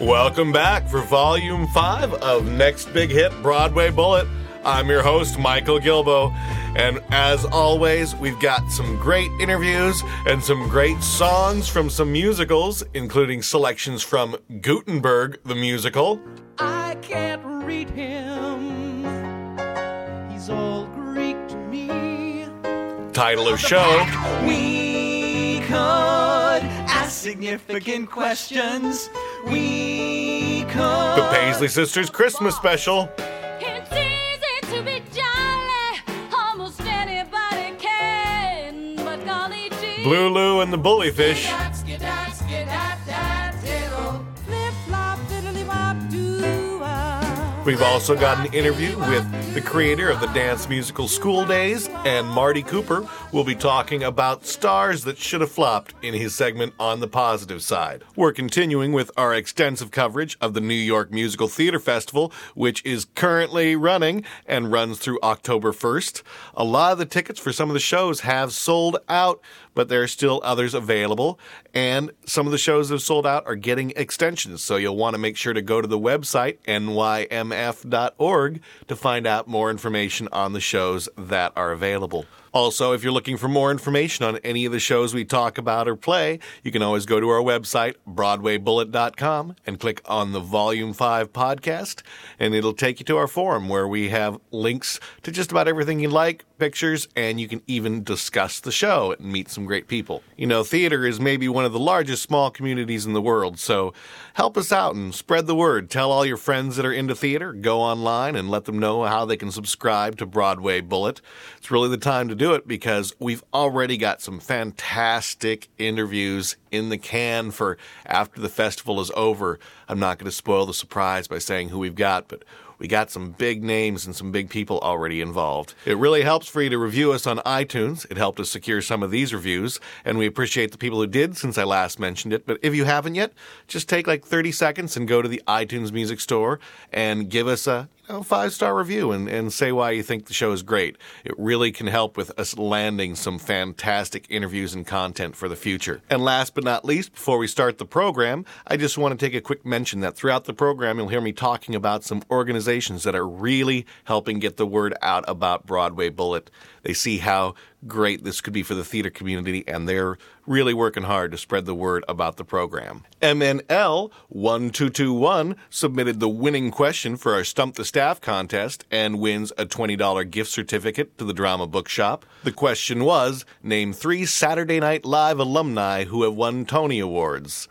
Welcome back for Volume 5 of Next Big Hit Broadway Bullet. I'm your host, Michael Gilbo. And as always, we've got some great interviews and some great songs from some musicals, including selections from Gutenberg the Musical. I can't read him. He's all Greek to me. Title of show We ask significant questions. We could. The Paisley Sisters Christmas Special. It's easy to be jolly, almost anybody can. But golly gee, Blue Lou and the Bullyfish. We've also got an interview with the creator of the dance musical School Days, and Marty Cooper will be talking about stars that should have flopped in his segment on the positive side. We're continuing with our extensive coverage of the New York Musical Theater Festival, which is currently running and runs through October 1st. A lot of the tickets for some of the shows have sold out, but there are still others available. And some of the shows that have sold out are getting extensions. So you'll want to make sure to go to the website, nymf.org, to find out more information on the shows that are available. Also, if you're looking for more information on any of the shows we talk about or play, you can always go to our website, BroadwayBullet.com, and click on the Volume 5 podcast, and it'll take you to our forum where we have links to just about everything you'd like, pictures, and you can even discuss the show and meet some great people. You know, theater is maybe one of the largest small communities in the world, so help us out and spread the word. Tell all your friends that are into theater, go online and let them know how they can subscribe to Broadway Bullet. It's really the time to do it because we've already got some fantastic interviews in the can for after the festival is over. I'm not going to spoil the surprise by saying who we've got, but we got some big names and some big people already involved. It really helps for you to review us on iTunes. It helped us secure some of these reviews, and we appreciate the people who did since I last mentioned it. But if you haven't yet, just take like 30 seconds and go to the iTunes Music Store and give us a know, five star review and, and say why you think the show is great. It really can help with us landing some fantastic interviews and content for the future. And last but not least, before we start the program, I just want to take a quick mention that throughout the program, you'll hear me talking about some organizations that are really helping get the word out about Broadway Bullet. They see how great this could be for the theater community, and they're really working hard to spread the word about the program. MNL 1221 submitted the winning question for our Stump the Staff contest and wins a $20 gift certificate to the Drama Bookshop. The question was Name three Saturday Night Live alumni who have won Tony Awards.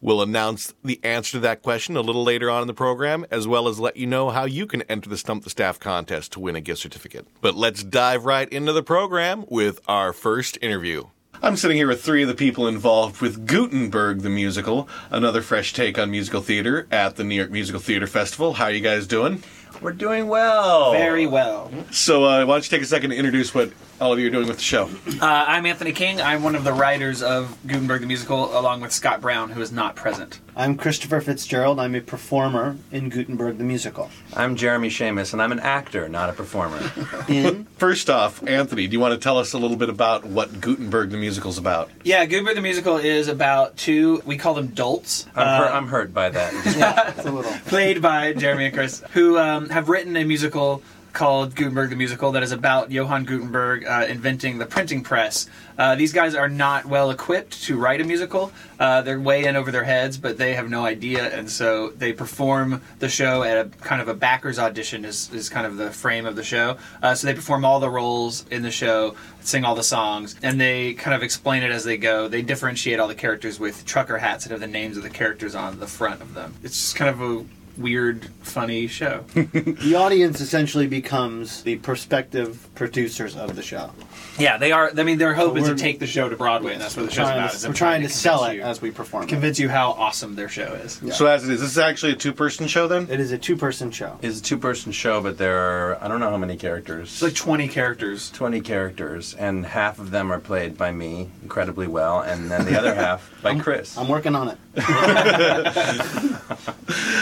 We'll announce the answer to that question a little later on in the program, as well as let you know how you can enter the Stump the Staff contest to win a gift certificate. But let's dive right into the program with our first interview. I'm sitting here with three of the people involved with Gutenberg the Musical, another fresh take on musical theater at the New York Musical Theater Festival. How are you guys doing? We're doing well. Very well. So, uh, why don't you take a second to introduce what all of you are doing with the show? Uh, I'm Anthony King. I'm one of the writers of Gutenberg the Musical, along with Scott Brown, who is not present. I'm Christopher Fitzgerald. I'm a performer in Gutenberg the Musical. I'm Jeremy Shamos, and I'm an actor, not a performer. In First off, Anthony, do you want to tell us a little bit about what Gutenberg the Musical is about? Yeah, Gutenberg the Musical is about two, we call them dolts. I'm, uh, hurt, I'm hurt by that. it's a little. played by Jeremy and Chris, who um, have written a musical called Gutenberg the Musical that is about Johann Gutenberg uh, inventing the printing press. Uh, these guys are not well equipped to write a musical. Uh, they're way in over their heads, but they have no idea, and so they perform the show at a kind of a backers audition is, is kind of the frame of the show. Uh, so they perform all the roles in the show, sing all the songs, and they kind of explain it as they go. They differentiate all the characters with trucker hats that have the names of the characters on the front of them. It's just kind of a weird, funny show. The audience essentially becomes the prospective producers of the show. yeah, they are. I mean, their hope is to We're- take the show to Broadway, and that's what the show's Trying about. to- is them we're trying to sell it convince you- as we perform. it. convince you how awesome their show is. So as it is, this is actually a two-person show then. It is a two-person show. It's a two-person show, but there are I don't know how many characters. It's like 20 characters. 20 characters, and half of them are played by me incredibly well, and then the other half by Chris. I'm working on it.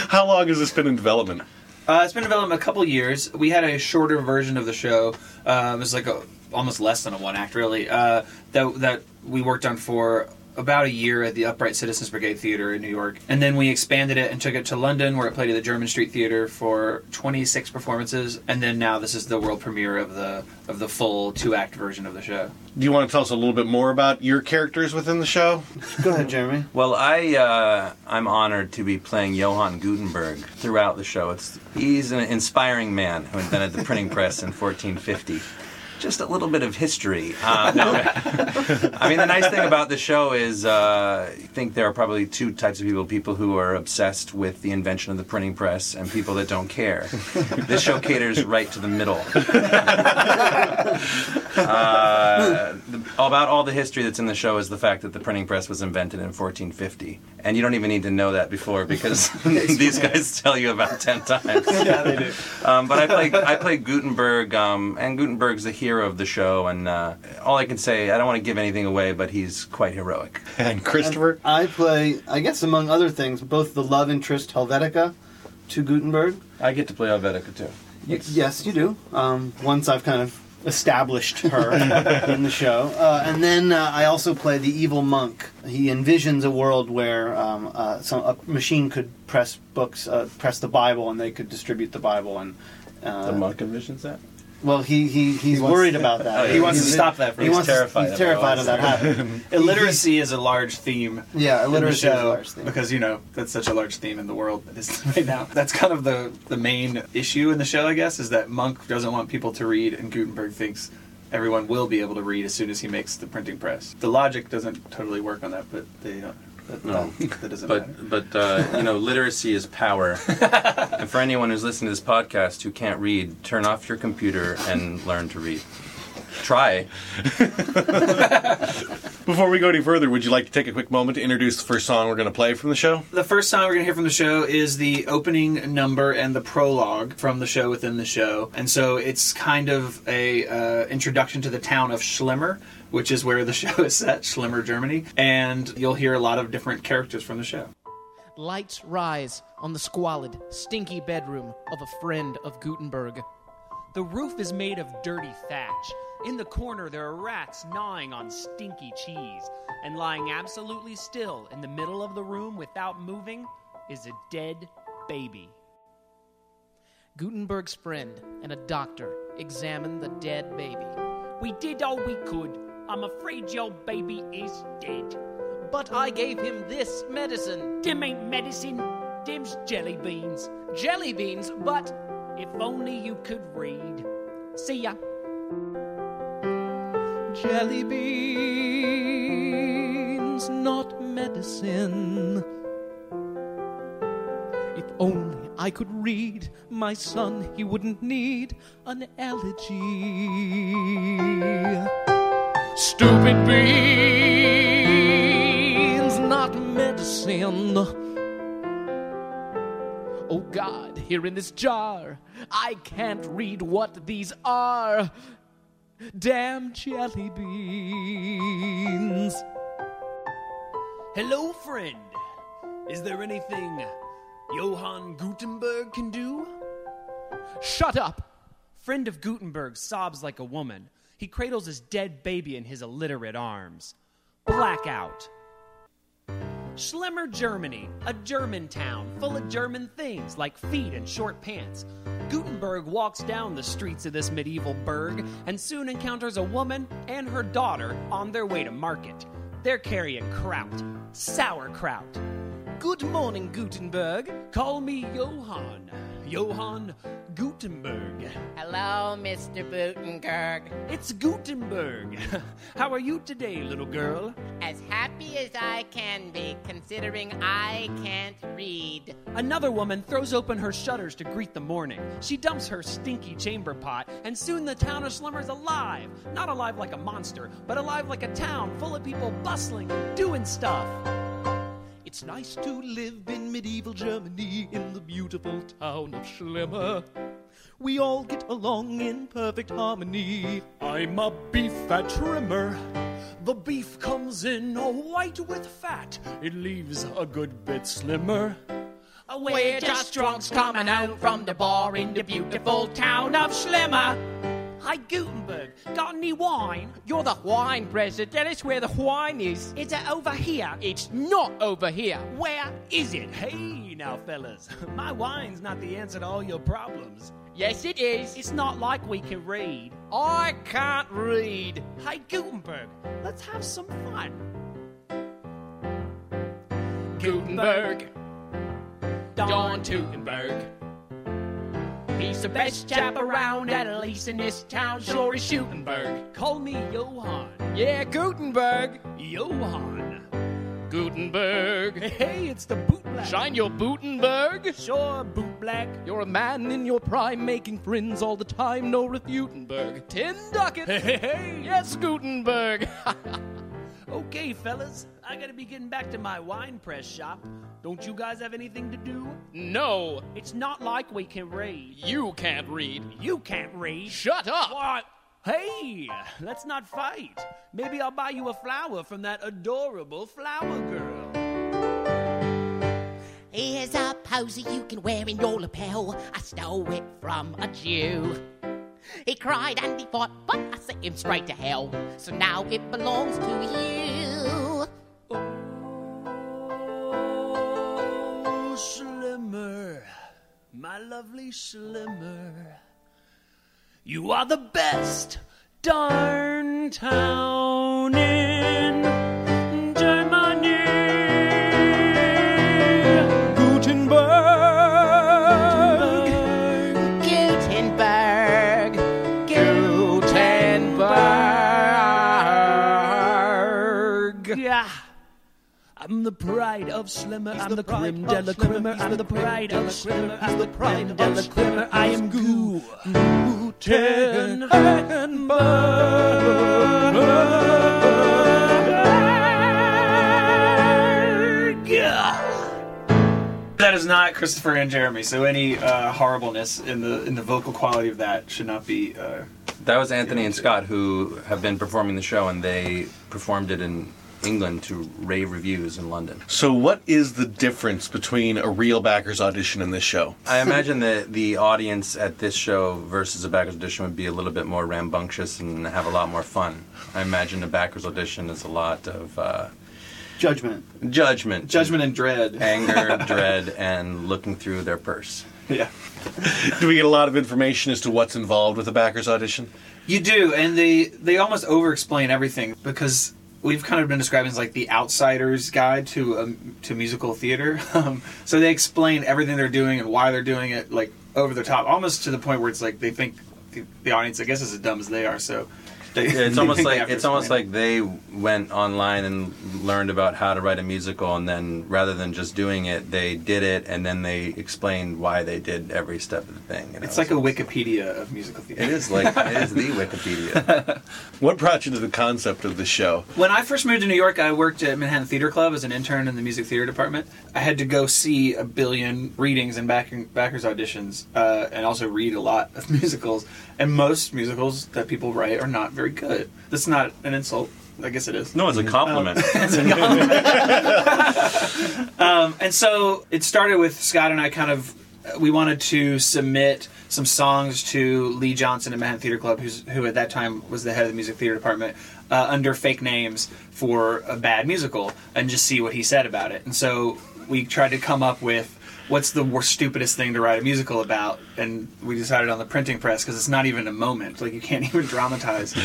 How long has this been in development? Uh, it's been in development a couple years. We had a shorter version of the show. Uh, it was like a, almost less than a one act, really. Uh, that that we worked on for about a year at the Upright Citizens Brigade Theater in New York, and then we expanded it and took it to London, where it played at the Jermyn Street Theater for 26 performances, and then now this is the world premiere of the of the full two act version of the show. Do you want to tell us a little bit more about your characters within the show? Go ahead, Jeremy. Well, I uh, I'm honored to be playing Johann Gutenberg throughout the show. It's he's an inspiring man who invented the printing press in 1450. Just a little bit of history. Uh, no, I mean the nice thing about the show is uh, I think there are probably two types of people: people who are obsessed with the invention of the printing press, and people that don't care. this show caters right to the middle. Uh, the, about all the history that's in the show is the fact that the printing press was invented in 1450, and you don't even need to know that before because these guys tell you about ten times. Yeah, they do. Um, but I play I play Gutenberg, um, and Gutenberg's the hero of the show, and uh, all I can say I don't want to give anything away, but he's quite heroic. And Christopher. I play, I guess, among other things, both the love interest Helvetica to Gutenberg. I get to play Helvetica too. Yes, you do. Um, once I've kind of established her in the show, uh, and then uh, I also play the evil monk. He envisions a world where um, uh, some a machine could press books, uh, press the Bible, and they could distribute the Bible. And uh, The monk envisions that. Well, he, he he's wants- worried about that. Oh, He wants to stop that from He He's wants to- terrified he's of terrified of that happening. Illiteracy is a large theme. Yeah, in the illiteracy is a large thing. because you know that's such a large theme in the world that is right now. That's kind of the the main issue in the show, I guess, is that Monk doesn't want people to read, and Gutenberg thinks everyone will be able to read as soon as he makes the printing press. The logic doesn't totally work on that, but they don't. That, No. that, doesn't matter. But but uh, you know, literacy is power. and for anyone who's listening to this podcast who can't read, turn off your computer and learn to read. Try. Before we go any further, would you like to take a quick moment to introduce the first song we're going to play from the show? The first song we're going to hear from the show is the opening number and the prologue from the show within the show. And so it's kind of a uh, introduction to the town of Schlimmer, which is where the show is set, Schlimmer, Germany. And you'll hear a lot of different characters from the show. Lights rise on the squalid, stinky bedroom of a friend of Gutenberg. The roof is made of dirty thatch. In the corner, there are rats gnawing on stinky cheese. And lying absolutely still in the middle of the room without moving is a dead baby. Gutenberg's friend and a doctor examined the dead baby. We did all we could. I'm afraid your baby is dead. But I gave him this medicine. Dim ain't medicine, dim's jelly beans. Jelly beans, but If only you could read. See ya. Jelly beans, not medicine. If only I could read, my son, he wouldn't need an elegy. Stupid beans, not medicine. Oh God, here in this jar, I can't read what these are. Damn jelly beans. Hello, friend. Is there anything Johann Gutenberg can do? Shut up! Friend of Gutenberg sobs like a woman. He cradles his dead baby in his illiterate arms. Blackout. Schlimmer, Germany, a German town full of German things like feet and short pants. Gutenberg walks down the streets of this medieval burg and soon encounters a woman and her daughter on their way to market. They're carrying kraut, sauerkraut. Good morning, Gutenberg. Call me Johann. Johann Gutenberg. Hello, Mr. Gutenberg. It's Gutenberg. How are you today, little girl? As happy as I can be, considering I can't read. Another woman throws open her shutters to greet the morning. She dumps her stinky chamber pot, and soon the town of Schlimmer's alive. Not alive like a monster, but alive like a town full of people bustling and doing stuff. It's nice to live in medieval Germany in the beautiful town of Schlimmer. We all get along in perfect harmony. I'm a beef fat trimmer. The beef comes in all white with fat. It leaves a good bit slimmer. We're just drunks coming out from the bar in the beautiful town of Schlimmer. Hi, Gutenberg. Got any wine? You're the wine president. Tell us where the wine is. Is it over here? It's not over here. Where is it? Hey, now, fellas. My wine's not the answer to all your problems. Yes, it is. It's not like we can read. I can't read. Hey, Gutenberg, let's have some fun. Gutenberg. Don Gutenberg. He's the best chap around, at least in this town. Sure is Schutenberg. Call me Johann. Yeah, Gutenberg. Johann. Gutenberg. Hey, it's the bootblack. Shine your Gutenberg. Sure, bootblack. You're a man in your prime, making friends all the time. No refutenberg. Ten ducats. Hey, Hey, hey. Yes, Gutenberg. Okay, fellas, I gotta be getting back to my wine press shop. Don't you guys have anything to do? no, It's not like we can read. you can't read. You can't read. Shut up. What? Hey, let's not fight. Maybe I'll buy you a flower from that adorable flower girl. Here's a posy you can wear in your lapel. I stole it from a Jew. He cried and he fought, but I sent him straight to hell. So now it belongs to you. Schlimmer. You are the best darn town in the pride of Schlimmer. I'm the creme de la cremer. I'm the pride of Schlimmer. I'm the pride de la cremer. I am Goo. That is not Christopher and Jeremy. So any uh, horribleness in the in the vocal quality of that should not be. Uh, That was Anthony and Scott who have been performing the show, and they performed it in England to rave reviews in London. So, what is the difference between a real Backers audition and this show? I imagine that the audience at this show versus a backers audition would be a little bit more rambunctious and have a lot more fun. I imagine a backers audition is a lot of uh, Judgment. judgment, judgment and dread. anger, dread, and looking through their purse. Yeah. Do we get a lot of information as to what's involved with a Backers audition? You do, and they they almost over explain everything because we've kind of been describing as like the outsider's guide to um, to musical theater. Um, so they explain everything they're doing and why they're doing it, like over the top, almost to the point where it's like they think the, the audience, I guess, is as dumb as they are. So they, it's almost like it's almost explain like they went online and learned about how to write a musical, and then rather than just doing it, they did it, and then they explained why they did every step of the thing. you know? It's like a Wikipedia of musical theater. It is like it is the Wikipedia. What brought you to the concept of the show? When I first moved to New York, I worked at Manhattan Theater Club as an intern in the music theater department. I had to go see a billion readings and back- backers auditions, uh, and also read a lot of musicals. And most musicals that people write are not very good. That's not an insult. I guess it is. No, it's a compliment. Um, and so it started with Scott and I kind of we wanted to submit some songs to Lee Johnson at Manhattan Theater Club, who's, who at that time was the head of the music theater department, uh, under fake names for a bad musical, and just see what he said about it. And so we tried to come up with what's the worst, stupidest thing to write a musical about, and we decided on the printing press because it's not even a moment. Like you can't even dramatize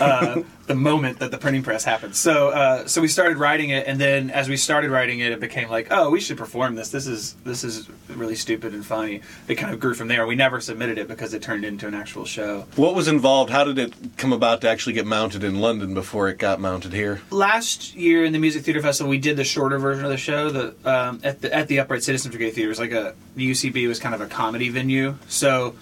uh, the moment that the printing press happens. So uh, so we started writing it, and then as we started writing it, it became like, oh, we should perform this. This is this is really stupid and funny. It kind of grew from there. We never submitted it because it turned into an actual show. What was involved? How did it come about to actually get mounted in London before it got mounted here? last year in the music theater festival we did the shorter version of the show the um, at the at the upright citizens brigade theater it was like a the ucb was kind of a comedy venue. So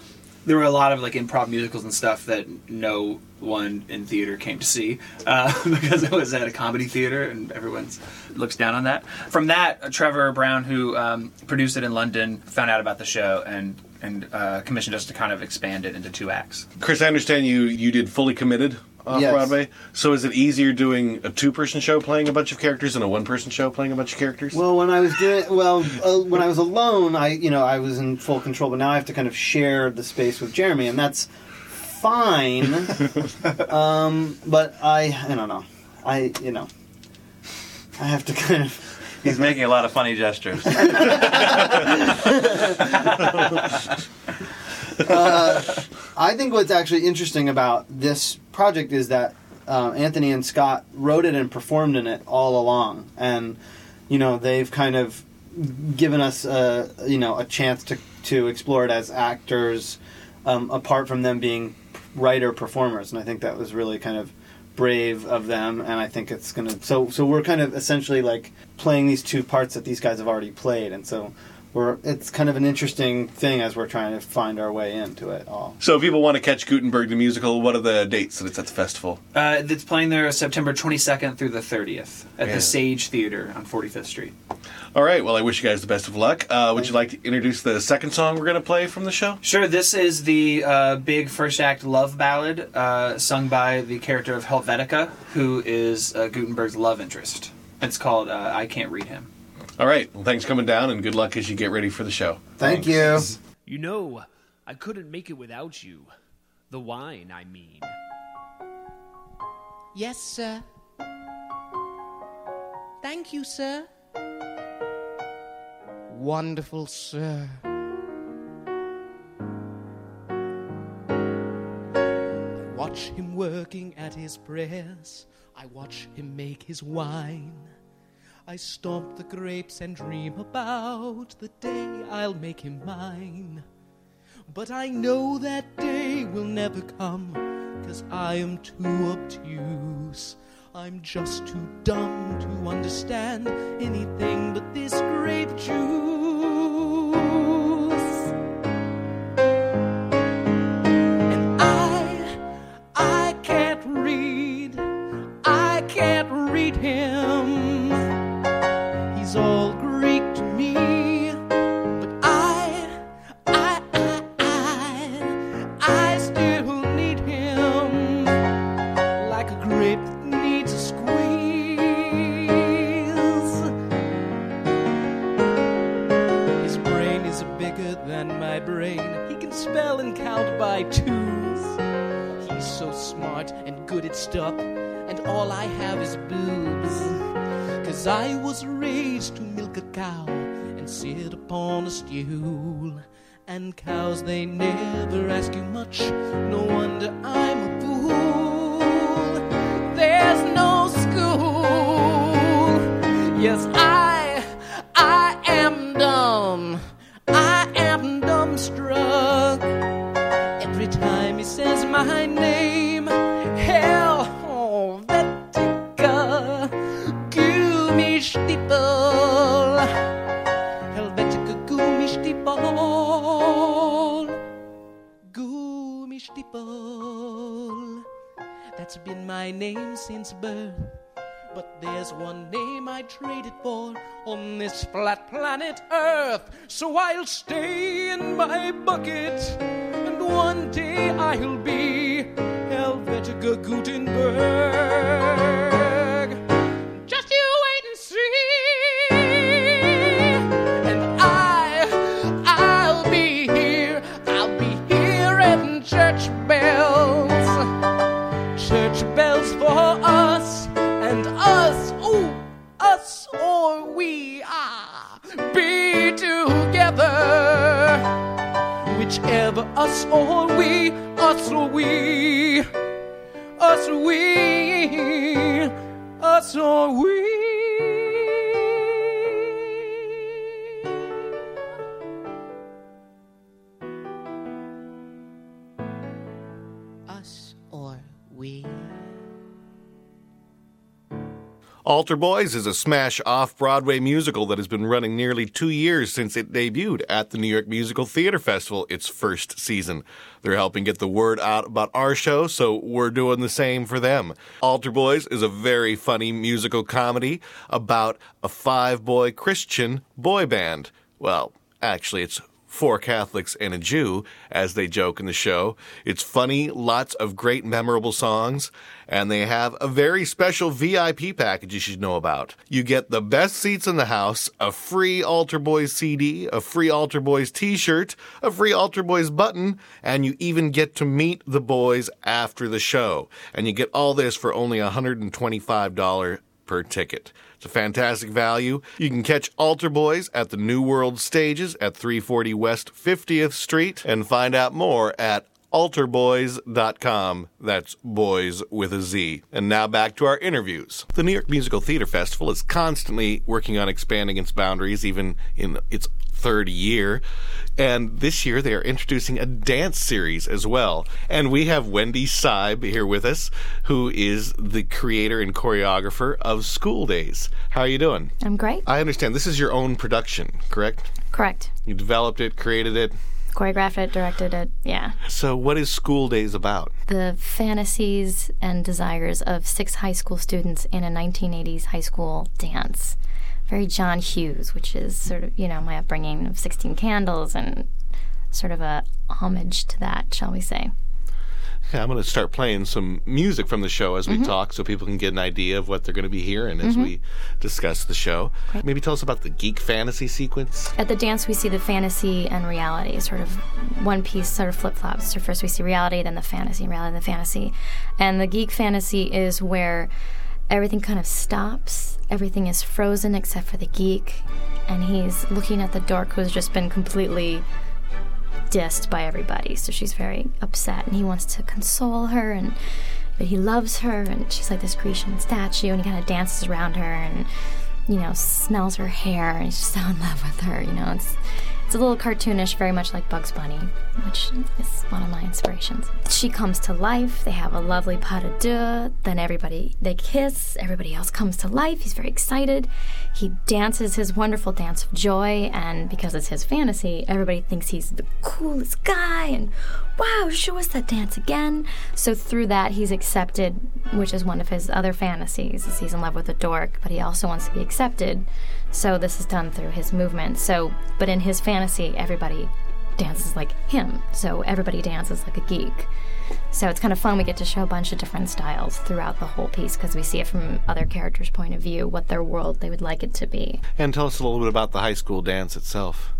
there were a lot of like improv musicals and stuff that no one in theater came to see uh, because it was at a comedy theater and everyone looks down on that. From that uh, trevor brown who um, produced it in london found out about the show and and uh, commissioned us to kind of expand it into two acts. Chris, I understand you you did fully committed off Yes. Broadway. So is it easier doing a two person show playing a bunch of characters than a one person show playing a bunch of characters? Well, when I was doing well, uh, when I was alone, I you know I was in full control, but now I have to kind of share the space with Jeremy, and that's fine. um, but I I don't know, I you know I have to kind of. He's making a lot of funny gestures. uh, I think what's actually interesting about this project is that uh, Anthony and Scott wrote it and performed in it all along, and you know they've kind of given us a you know a chance to to explore it as actors, um, apart from them being writer performers, and I think that was really kind of brave of them. And i think it's gonna so so we're kind of essentially like playing these two parts that these guys have already played. And so we're it's kind of an interesting thing as we're trying to find our way into it all So if people want to catch Gutenberg the musical, what are the dates that it's at the festival? uh, it's playing there September 22nd through the 30th at Yeah. the Sage Theater on 45th Street. All right. Well, I wish you guys the best of luck. Uh, would you like to introduce the second song we're going to play from the show? Sure, this is the uh, big first act love ballad uh, sung by the character of Helvetica, who is uh, Gutenberg's love interest. It's called uh, I Can't Read Him. All right. Well, thanks for coming down, and good luck as you get ready for the show. Thank you. You know, I couldn't make it without you. The wine, I mean. Yes, sir. Thank you, sir. Wonderful, sir. I watch him working at his press. I watch him make his wine. I stomp the grapes and dream about the day I'll make him mine. But I know that day will never come, cause I am too obtuse. I'm just too dumb to understand anything but this grape juice. He says my name, hell, oh, Helvetica, Gummistiefel, Helvetica Gummistiefel, Gummistiefel. That's been my name since birth. But there's one name I traded for on this flat planet Earth. So I'll stay in my bucket, one day I'll be Helvetica Gutenberg. Us or we, us or we, us or we, us or we. Altar Boyz is a smash off Broadway musical that has been running nearly two years since it debuted at the New York Musical Theater Festival, its first season. They're helping get the word out about our show, so we're doing the same for them. Altar Boyz is a very funny musical comedy about a five boy Christian boy band. Well, actually, it's four Catholics and a Jew, as they joke in the show. It's funny, lots of great memorable songs, and they have a very special VIP package you should know about. You get the best seats in the house, a free Altar Boyz CD, a free Altar Boyz t shirt, a free Altar Boyz button, and you even get to meet the boys after the show. And you get all this for only $125 per ticket. It's a fantastic value. You can catch Altar Boyz at the New World Stages at 340 West 50th Street and find out more at altarboyz.com. That's boys with a Z. And now back to our interviews. The New York Musical Theater Festival is constantly working on expanding its boundaries, even in its third year. And this year they are introducing a dance series as well. And we have Wendy Seyb here with us, who is the creator and choreographer of School Days. How are you doing? I'm great. I understand this is your own production, correct? Correct. You developed it, created it. Choreographed it, directed it. Yeah. So, what is School Days about? The fantasies and desires of six high school students in a 1980s high school dance. Very John Hughes, which is sort of, you know, my upbringing of 16 Candles and sort of a homage to that, shall we say. I'm going to start playing some music from the show as we Mhm. talk so people can get an idea of what they're going to be hearing as Mhm. we discuss the show. Maybe tell us about the geek fantasy sequence. At the dance, we see the fantasy and reality, sort of one piece, sort of flip flops. So first we see reality, then the fantasy, and reality, then the fantasy. And the geek fantasy is where everything kind of stops, everything is frozen except for the geek, and he's looking at the dork who's just been completely dissed by everybody. So she's very upset, and he wants to console her, and but he loves her, and she's like this Grecian statue, and he kind of dances around her, and you know smells her hair, and he's just so in love with her. You know, it's it's a little cartoonish, very much like Bugs Bunny, which is one of my inspirations. She comes to life. They have a lovely pas de deux. Then everybody they kiss. Everybody else comes to life. He's very excited. He dances his wonderful dance of joy, and because it's his fantasy, everybody thinks he's the coolest guy. And wow, show us that dance again. So through that, he's accepted, which is one of his other fantasies. Is he's in love with a dork, but he also wants to be accepted. So this is done through his movement. So, but in his fantasy, everybody dances like him. So everybody dances like a geek. So it's kind of fun. We get to show a bunch of different styles throughout the whole piece because we see it from other characters' point of view, what their world they would like it to be. And tell us a little bit about the high school dance itself.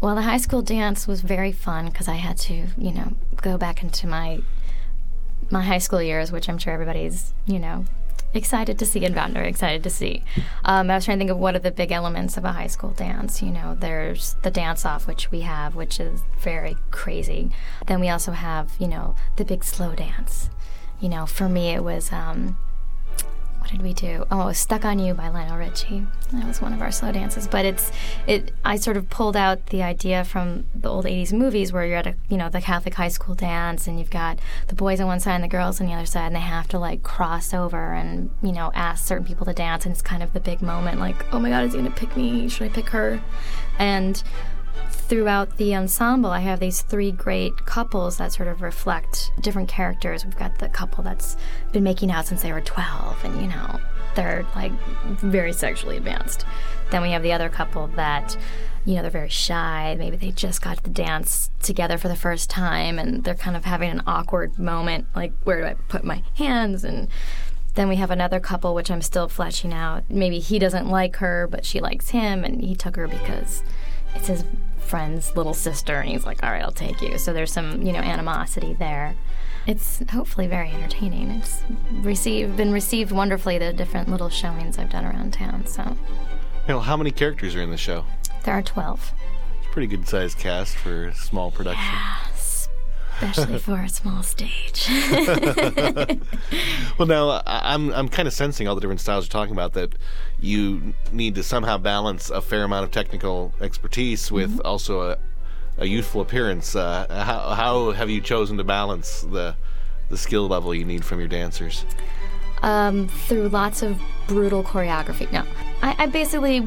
Well, the high school dance was very fun because I had to, you know, go back into my my high school years, which I'm sure everybody's, you know, excited to see and found very excited to see. Um, I was trying to think of what are the big elements of a high school dance. You know, there's the dance off, which we have, which is very crazy. Then we also have, you know, the big slow dance. You know, for me, it was. Um, what did we do? Oh, Stuck on You by Lionel Richie. That was one of our slow dances. But it's it. I sort of pulled out the idea from the old '80s movies where you're at a you know the Catholic high school dance and you've got the boys on one side and the girls on the other side, and they have to like cross over and you know ask certain people to dance, and it's kind of the big moment. Like, oh my God, is he gonna pick me? Should I pick her? And throughout the ensemble, I have these three great couples that sort of reflect different characters. We've got the couple that's been making out since they were 12, and you know, they're like very sexually advanced. Then we have the other couple that, you know, they're very shy. Maybe they just got to the dance together for the first time, and they're kind of having an awkward moment like, where do I put my hands? And then we have another couple, which I'm still fleshing out. Maybe he doesn't like her, but she likes him, and he took her because it's his friend's little sister, and he's like, all right, I'll take you. So there's some, you know, animosity there. It's hopefully very entertaining. It's received, been received wonderfully, the different little showings I've done around town. So You know, how many characters are in the show? there are 12. It's a Pretty good sized cast for a small production. Yeah, Especially for a small stage. Well, now I'm I'm kind of sensing all the different styles you're talking about that you need to somehow balance a fair amount of technical expertise with Mm-hmm. also a, a youthful appearance. Uh, how how have you chosen to balance the the skill level you need from your dancers? um, through lots of brutal choreography. No, I, I basically,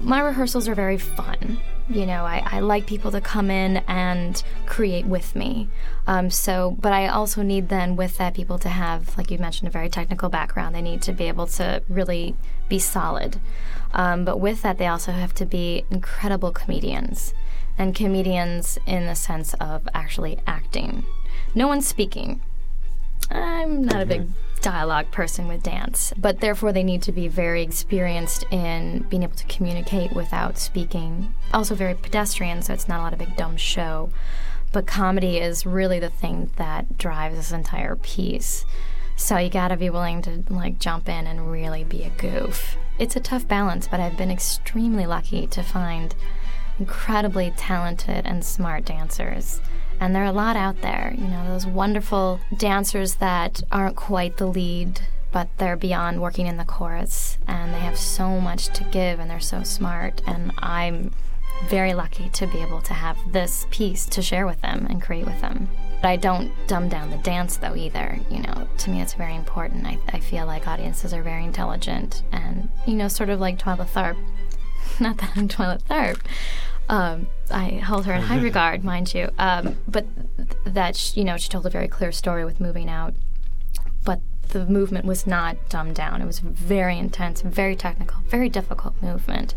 my rehearsals are very fun. You know, I, I like people to come in and create with me. Um, so, but I also need then with that people to have, like you mentioned, a very technical background. They need to be able to really be solid. Um, but with that, they also have to be incredible comedians, and comedians in the sense of actually acting. No one's speaking. I'm not a big dialogue person with dance, but therefore they need to be very experienced in being able to communicate without speaking. Also, very pedestrian, so it's not a lot of big dumb show. But comedy is really the thing that drives this entire piece. So you gotta be willing to like jump in and really be a goof. It's a tough balance, but I've been extremely lucky to find incredibly talented and smart dancers. And there are a lot out there, you know, those wonderful dancers that aren't quite the lead, but they're beyond working in the chorus and they have so much to give and they're so smart. And I'm very lucky to be able to have this piece to share with them and create with them. But I don't dumb down the dance though either. You know, to me it's very important. I, I feel like audiences are very intelligent and, you know, sort of like Twyla Tharp. Not that I'm Twyla Tharp. Um, I hold her in high regard, mind you. Um, but th- that, sh- you know, she told a very clear story with moving out. But the movement was not dumbed down. It was very intense, very technical, very difficult movement.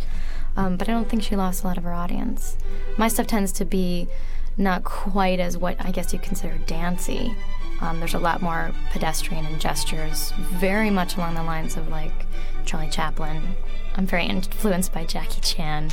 Um, but I don't think she lost a lot of her audience. My stuff tends to be not quite as what I guess you consider dancey. Um, there's a lot more pedestrian and gestures, very much along the lines of like Charlie Chaplin. I'm very influenced by Jackie Chan.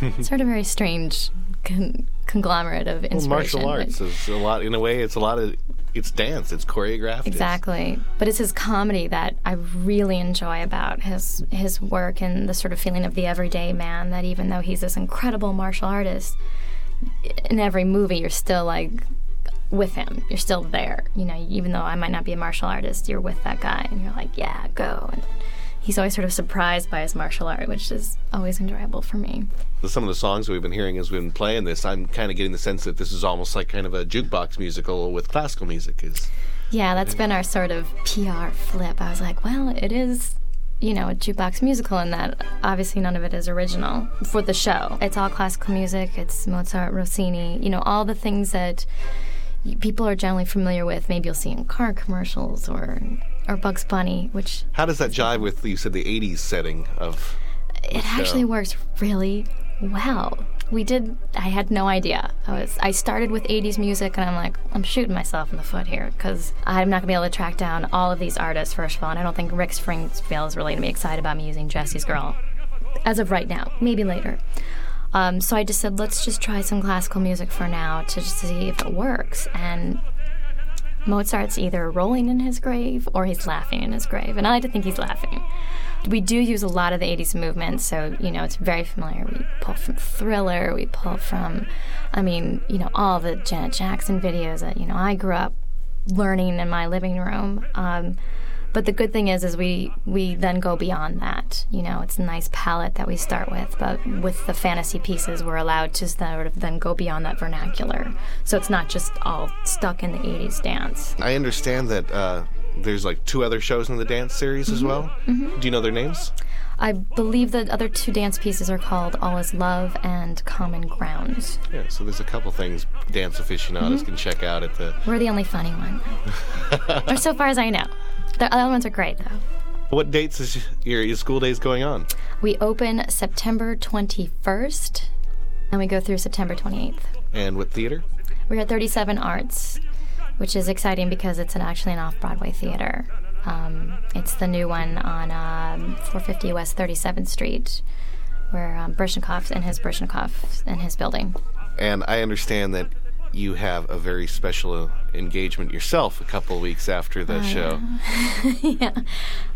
sort of very strange con- conglomerate of Well, inspiration. martial but- arts is a lot. In a way, it's a lot of it's dance. It's choreographed. Exactly. But it's his comedy that I really enjoy about his his work and the sort of feeling of the everyday man that even though he's this incredible martial artist, in every movie you're still like with him. You're still there. You know, even though I might not be a martial artist, you're with that guy and you're like, yeah, go. And he's always sort of surprised by his martial art, which is always enjoyable for me. some of the songs we've been hearing as we've been playing this, I'm kind of getting the sense that this is almost like kind of a jukebox musical with classical music. Is Yeah, that's been our sort of PR flip. I was like, well, it is, you know, a jukebox musical in that obviously none of it is original for the show. It's all classical music, it's Mozart, Rossini, you know, all the things that people are generally familiar with. Maybe you'll see in car commercials or or Bugs Bunny, which how does that jive with you said the '80s setting of? it actually works really well. We did. I had no idea. I was. I started with '80s music, and I'm like, I'm shooting myself in the foot here because I'm not gonna be able to track down all of these artists. First of all, and I don't think Rick Springfield is really gonna be excited about me using Jesse's Girl, as of right now. Maybe later. Um, so I just said, let's just try some classical music for now to just see if it works. And Mozart's either rolling in his grave or he's laughing in his grave. And I like to think he's laughing. We do use a lot of the 80s movement, so, you know, it's very familiar. We pull from Thriller, we pull from, I mean, you know, all the Janet Jackson videos that, you know, I grew up learning in my living room. Um, but the good thing is, is we we then go beyond that. You know, it's a nice palette that we start with, but with the fantasy pieces, we're allowed to sort of then go beyond that vernacular. So it's not just all stuck in the '80s dance. I understand that uh, there's like two other shows in the dance series as well. Mhm. Do you know their names? I believe the other two dance pieces are called "All Is Love" and "Common Grounds." Yeah, so there's a couple things dance aficionados Mhm. can check out at the. We're the only funny one, or so far as I know. The other ones are great though. What dates is your, your school days going on? We open September 21st, and we go through September 28th. And what theater? We're at 37 Arts, which is exciting because it's an, actually an off Broadway theater. Um, it's the new one on um, 450 West 37th Street, where um, Baryshnikov in his Baryshnikov in his building. And I understand that you have a very special uh, engagement yourself a couple of weeks after the Oh, show. yeah.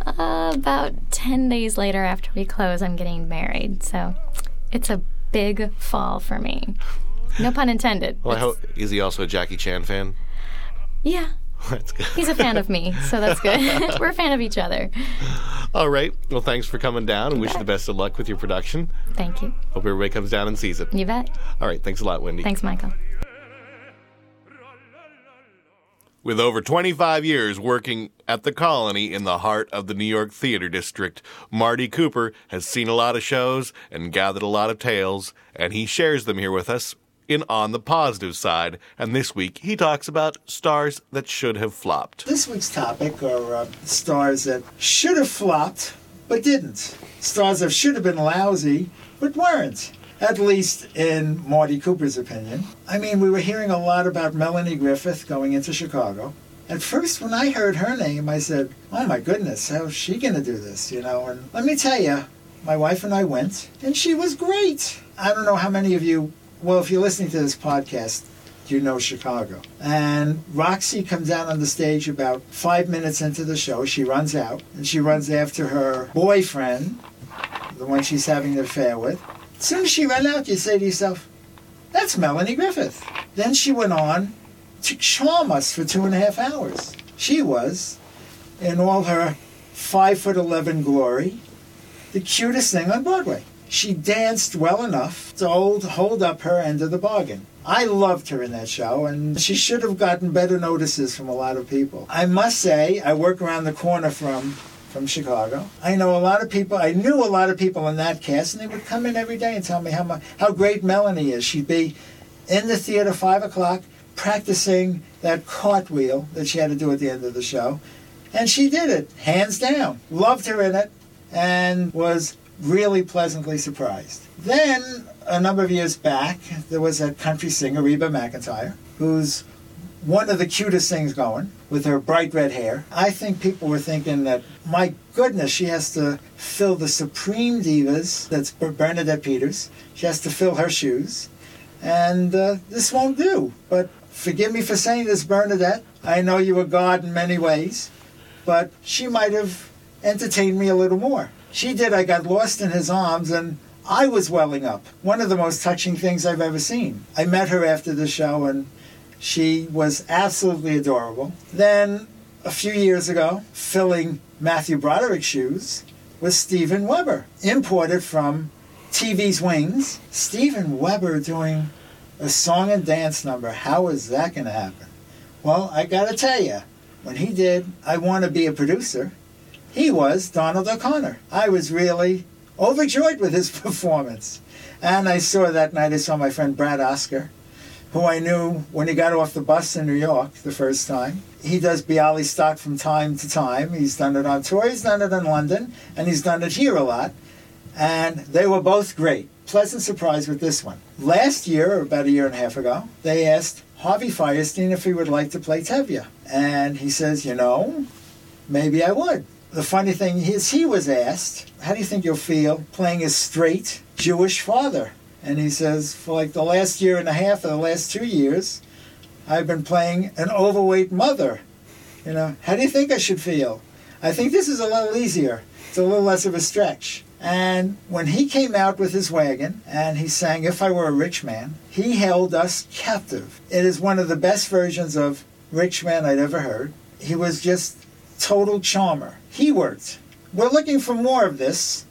Uh, about 10 days later after we close, I'm getting married. So it's a big fall for me. No pun intended. Well, hope is he also a Jackie Chan fan? Yeah, That's good. he's a fan of me, so that's good. We're a fan of each other. All right. Well, thanks for coming down, and wish you the best of luck with your production. Thank you. Hope everybody comes down and sees it. You bet. All right. Thanks a lot, Wendy. Thanks, Michael. With over 25 years working at the Colony in the heart of the New York Theater District, Marty Cooper has seen a lot of shows and gathered a lot of tales, and he shares them here with us in On the Positive Side. And this week, he talks about stars that should have flopped. This week's topic are uh, stars that should have flopped but didn't. Stars that should have been lousy but weren't. At least in Marty Cooper's opinion. I mean, we were hearing a lot about Melanie Griffith going into Chicago. At first, when I heard her name, I said, "Oh my goodness, how's she going to do this?" You know. And let me tell you, my wife and I went, and she was great. I don't know how many of you. Well, if you're listening to this podcast, you know Chicago. And Roxy comes out on the stage about five minutes into the show. She runs out, and she runs after her boyfriend, the one she's having an affair with. As soon as she ran out, you say to yourself, that's Melanie Griffith. Then she went on to charm us for two and a half hours. She was, in all her five foot eleven glory, the cutest thing on Broadway. She danced well enough to hold, hold up her end of the bargain. I loved her in that show, and she should have gotten better notices from a lot of people. I must say, I work around the corner from from Chicago. I know a lot of people. I knew a lot of people in that cast, and they would come in every day and tell me how mu how great Melanie is. She'd be in the theater five o'clock practicing that cartwheel that she had to do at the end of the show, and she did it hands down. Loved her in it, and was really pleasantly surprised. Then a number of years back, there was a country singer Reba McEntire, who's one of the cutest things going with her bright red hair. I think people were thinking that, my goodness, she has to fill the Supreme Divas, that's Bernadette Peters. She has to fill her shoes. And uh, this won't do. But forgive me for saying this, Bernadette. I know you were God in many ways, but she might have entertained me a little more. She did. I got lost in his arms and I was welling up. One of the most touching things I've ever seen. I met her after the show and she was absolutely adorable. Then, a few years ago, filling Matthew Broderick's shoes was Steven Weber, imported from TV's Wings. Steven Weber doing a song and dance number. How is that going to happen? Well, I got to tell you, when he did I Want to Be a Producer, he was Donald O'Connor. I was really overjoyed with his performance. And I saw that night, I saw my friend Brad Oscar, who I knew when he got off the bus in New York the first time. He does Bialystock from time to time. He's done it on tour, he's done it in London, and he's done it here a lot. And they were both great. Pleasant surprise with this one. Last year, about a year and a half ago, they asked Harvey Fierstein if he would like to play Tevye. And he says, you know, maybe I would. The funny thing is, he was asked, How do you think you'll feel playing a straight Jewish father? And he says, For like the last year and a half or the last two years, I've been playing an overweight mother. You know, how do you think I should feel? I think this is a little easier. It's a little less of a stretch. And when he came out with his wagon and he sang If I Were a Rich Man, he held us captive. It is one of the best versions of Rich Man I'd ever heard. He was just total charmer. He worked. We're looking for more of this,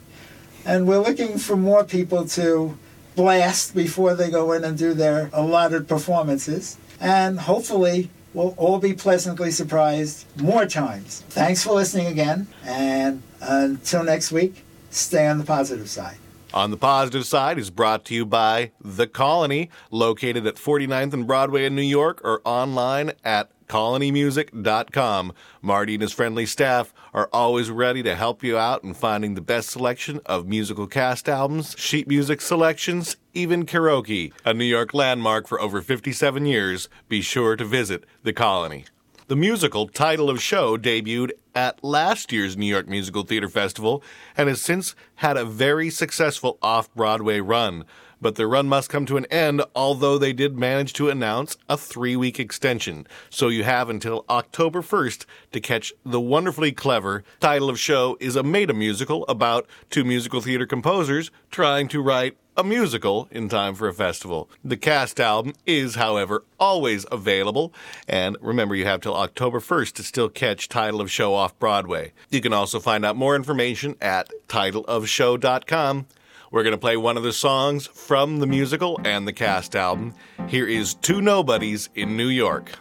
and we're looking for more people to blast before they go in and do their allotted performances. And hopefully, we'll all be pleasantly surprised more times. Thanks for listening again, and until next week, stay on the positive side. On the positive side is brought to you by The Colony, located at 49th and Broadway in New York, or online at colonymusic.com. Marty and his friendly staff are always ready to help you out in finding the best selection of musical cast albums, sheet music selections, even karaoke. A New York landmark for over 57 years, be sure to visit The Colony. The musical Title of Show debuted at last year's New York Musical Theater Festival and has since had a very successful off Broadway run. But the run must come to an end, although they did manage to announce a three week extension. So you have until October 1st to catch the wonderfully clever Title of Show is a meta musical about two musical theater composers trying to write a musical in time for a festival. The cast album is, however, always available, and remember you have till October 1st to still catch Title of Show off Broadway. You can also find out more information at titleofshow.com. We're going to play one of the songs from the musical and the cast album. Here is Two Nobodies in New York.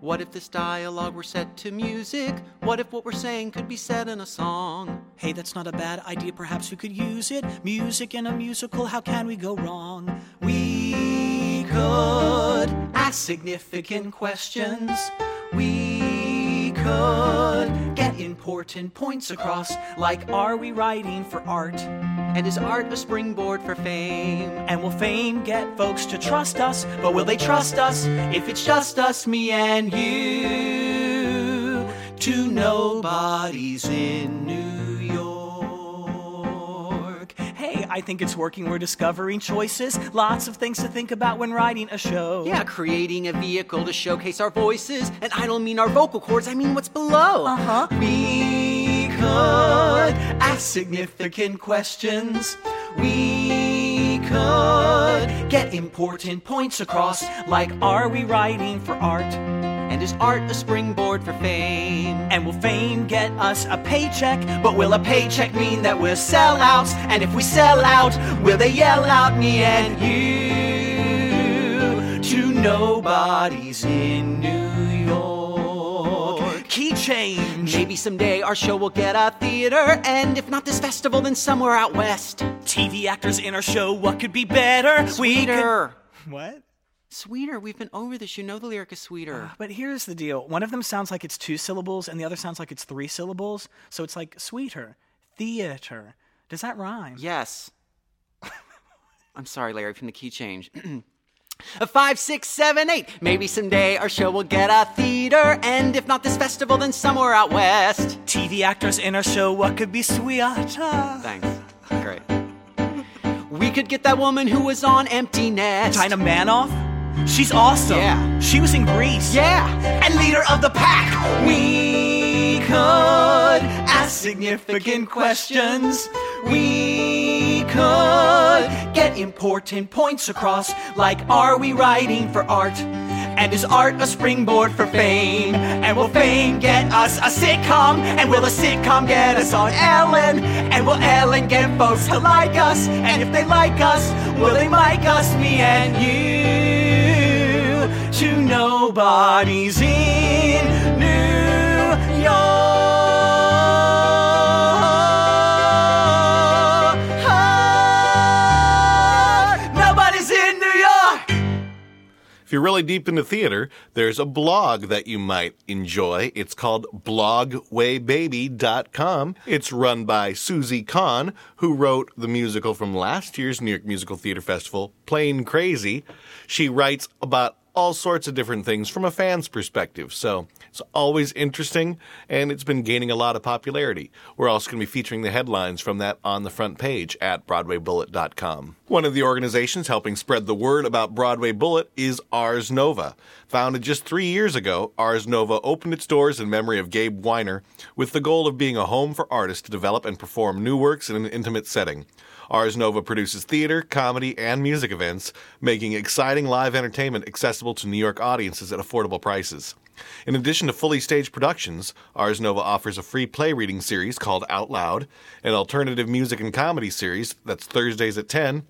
What if this dialogue were set to music? What if what we're saying could be said in a song? Hey, that's not a bad idea. Perhaps we could use it. Music in a musical, how can we go wrong? We could ask significant questions. We could get important points across, like are we writing for art? And is art a springboard for fame? And will fame get folks to trust us? But will they trust us if it's just us, me and you? Two nobodies in New I think it's working. We're discovering choices. Lots of things to think about when writing a show. Yeah, creating a vehicle to showcase our voices. And I don't mean our vocal cords, I mean what's below. Uh huh. We could ask significant questions. We could get important points across, like are we writing for art? Is art a springboard for fame? And will fame get us a paycheck? But will a paycheck mean that we're sellouts? And if we sell out, will they yell out me and you? To nobody's in New York. Key change. Maybe someday our show will get a theater, and if not this festival, then somewhere out west. TV actors in our show, what could be better? Sweeter. We could... What? Sweeter. We've been over this. You know the lyric is sweeter. Ah, but here's the deal. One of them sounds like it's two syllables, and the other sounds like it's three syllables. So it's like sweeter, theater. Does that rhyme? Yes. I'm sorry, Larry, from the key change. A five, six, seven, eight. Maybe someday our show will get a theater, and if not this festival, then somewhere out west. TV actors in our show, what could be sweeter? Thanks. Great. We could get that woman who was on Empty Nest. Dinah Manoff? She's awesome. Yeah. She was in Grease. Yeah. And leader of the pack. We could ask significant questions. We could get important points across, like are we writing for art? And is art a springboard for fame? And will fame get us a sitcom? And will a sitcom get us on Ellen? And will Ellen get folks to like us? And if they like us, will they like us, me and you? Two nobodies in New York. Nobody's in New York. If you're really deep into theater, there's a blog that you might enjoy. It's called blogwaybaby.com. It's run by Susie Kahn, who wrote the musical from last year's New York Musical Theater Festival, Plain Crazy. She writes about all sorts of different things from a fan's perspective. So it's always interesting, and it's been gaining a lot of popularity. We're also going to be featuring the headlines from that on the front page at BroadwayBullet.com. One of the organizations helping spread the word about Broadway Bullet is Ars Nova. Founded just three years ago, Ars Nova opened its doors in memory of Gabe Wiener with the goal of being a home for artists to develop and perform new works in an intimate setting. Ars Nova produces theater, comedy, and music events, making exciting live entertainment accessible to New York audiences at affordable prices. In addition to fully staged productions, Ars Nova offers a free play reading series called Out Loud, an alternative music and comedy series that's Thursdays at 10,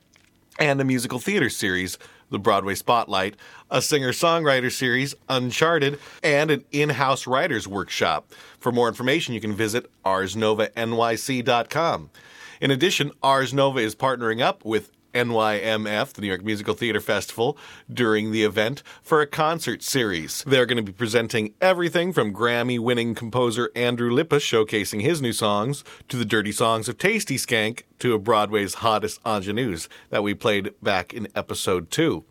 and a musical theater series, The Broadway Spotlight, a singer songwriter series, Uncharted, and an in house writers workshop. For more information, you can visit arsnovanyc.com. In addition, Ars Nova is partnering up with NYMF, the New York Musical Theater Festival, during the event for a concert series. They're going to be presenting everything from Grammy winning composer Andrew Lippa showcasing his new songs to the dirty songs of Tasty Skank to a Broadway's hottest ingenues that we played back in episode two.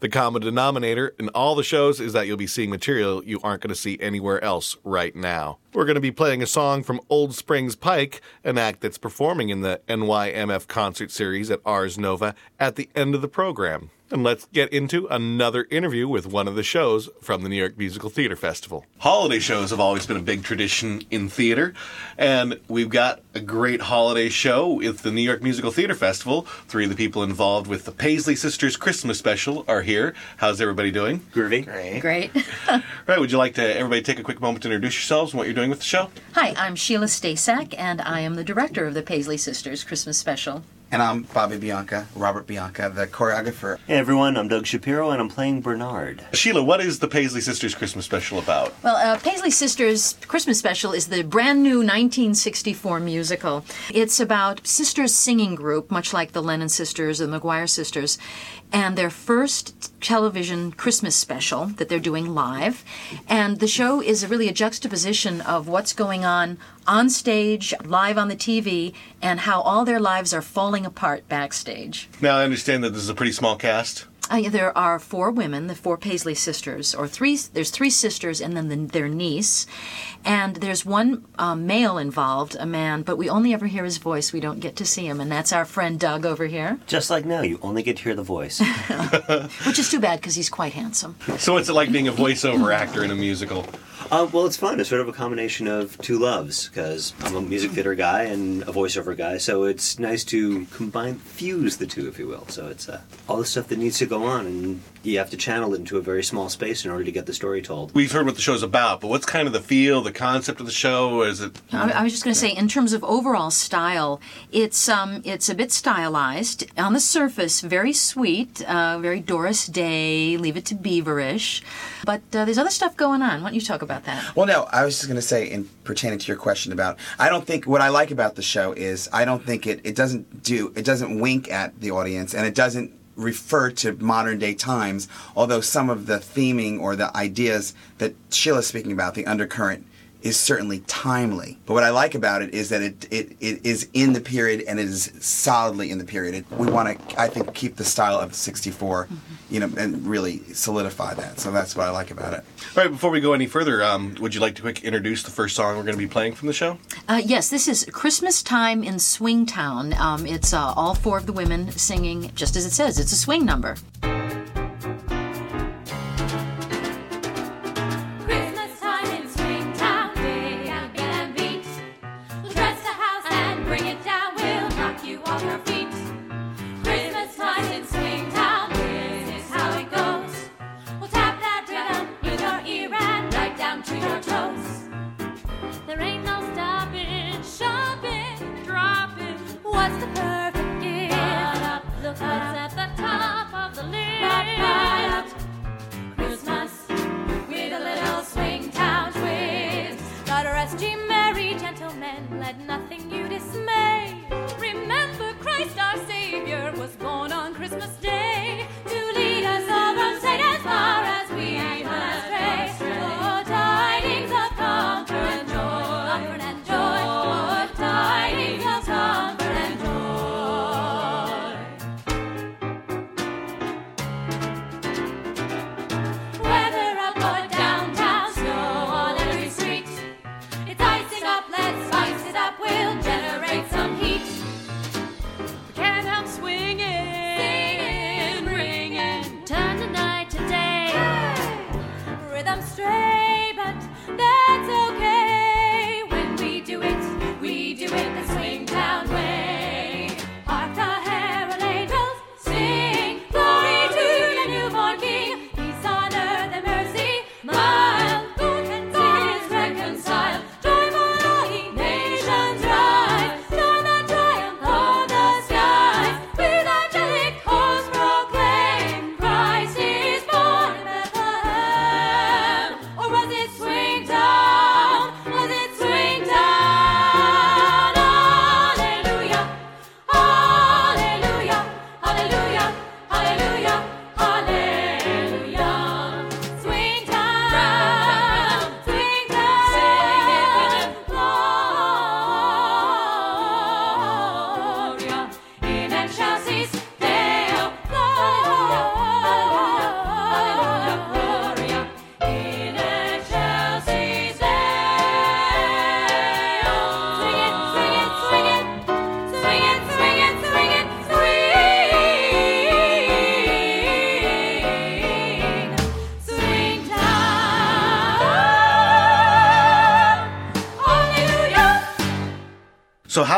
The common denominator in all the shows is that you'll be seeing material you aren't going to see anywhere else right now. We're going to be playing a song from Old Springs Pike, an act that's performing in the NYMF concert series at Ars Nova at the end of the program. And let's get into another interview with one of the shows from the New York Musical Theater Festival. Holiday shows have always been a big tradition in theater, and we've got a great holiday show with the New York Musical Theater Festival. Three of the people involved with the Paisley Sisters Christmas special are here. How's everybody doing? Groovy. Great. Great. Right, would you like to everybody take a quick moment to introduce yourselves and what you're doing with the show? Hi, I'm Sheila Stasak, and I am the director of the Paisley Sisters Christmas Special. And I'm Bobby Bianca, Robert Bianca, the choreographer. Hey everyone, I'm Doug Shapiro and I'm playing Bernard. Sheila, what is the Paisley Sisters Christmas special about? Well, uh, Paisley Sisters Christmas Special is the brand new 1964 musical. It's about sisters singing group, much like the Lennon Sisters and the McGuire Sisters, and their first television Christmas special that they're doing live. And the show is really a juxtaposition of what's going on on stage, live on the TV, and how all their lives are falling apart backstage. Now I understand that this is a pretty small cast. Uh, there are four women, the four Paisley sisters, or three. There's three sisters and then the, their niece, and there's one um, male involved, a man, but we only ever hear his voice. We don't get to see him, and that's our friend Doug over here, Just like now, you only get to hear the voice. which is too bad because he's quite handsome. So what's it like being a voiceover actor in a musical? Uh, well, it's fun. It's sort of a combination of two loves because I'm a music theater guy and a voiceover guy, so it's nice to combine, fuse the two, if you will. So it's uh, all the stuff that needs to go on, and you have to channel it into a very small space in order to get the story told. We've heard what the show's about, but what's kind of the feel, the concept of the show? Is it? I, I was just going to say, in terms of overall style, it's um, it's a bit stylized on the surface, very sweet, uh, very Doris Day, Leave It to Beaverish, but uh, there's other stuff going on. Why don't you talk about that? Well, no, I was just going to say, in pertaining to your question about, I don't think what I like about the show is I don't think it it doesn't do it doesn't wink at the audience and it doesn't refer to modern day times. Although some of the theming or the ideas that Sheila's speaking about, the undercurrent. Is certainly timely, but what I like about it is that it, it, it is in the period and it is solidly in the period. It, we want to, I think, keep the style of '64, you know, and really solidify that. So that's what I like about it. All right, before we go any further, um, would you like to quick introduce the first song we're going to be playing from the show? Uh, yes, this is Christmas Time in Swingtown. Um, it's uh, all four of the women singing, just as it says, it's a swing number.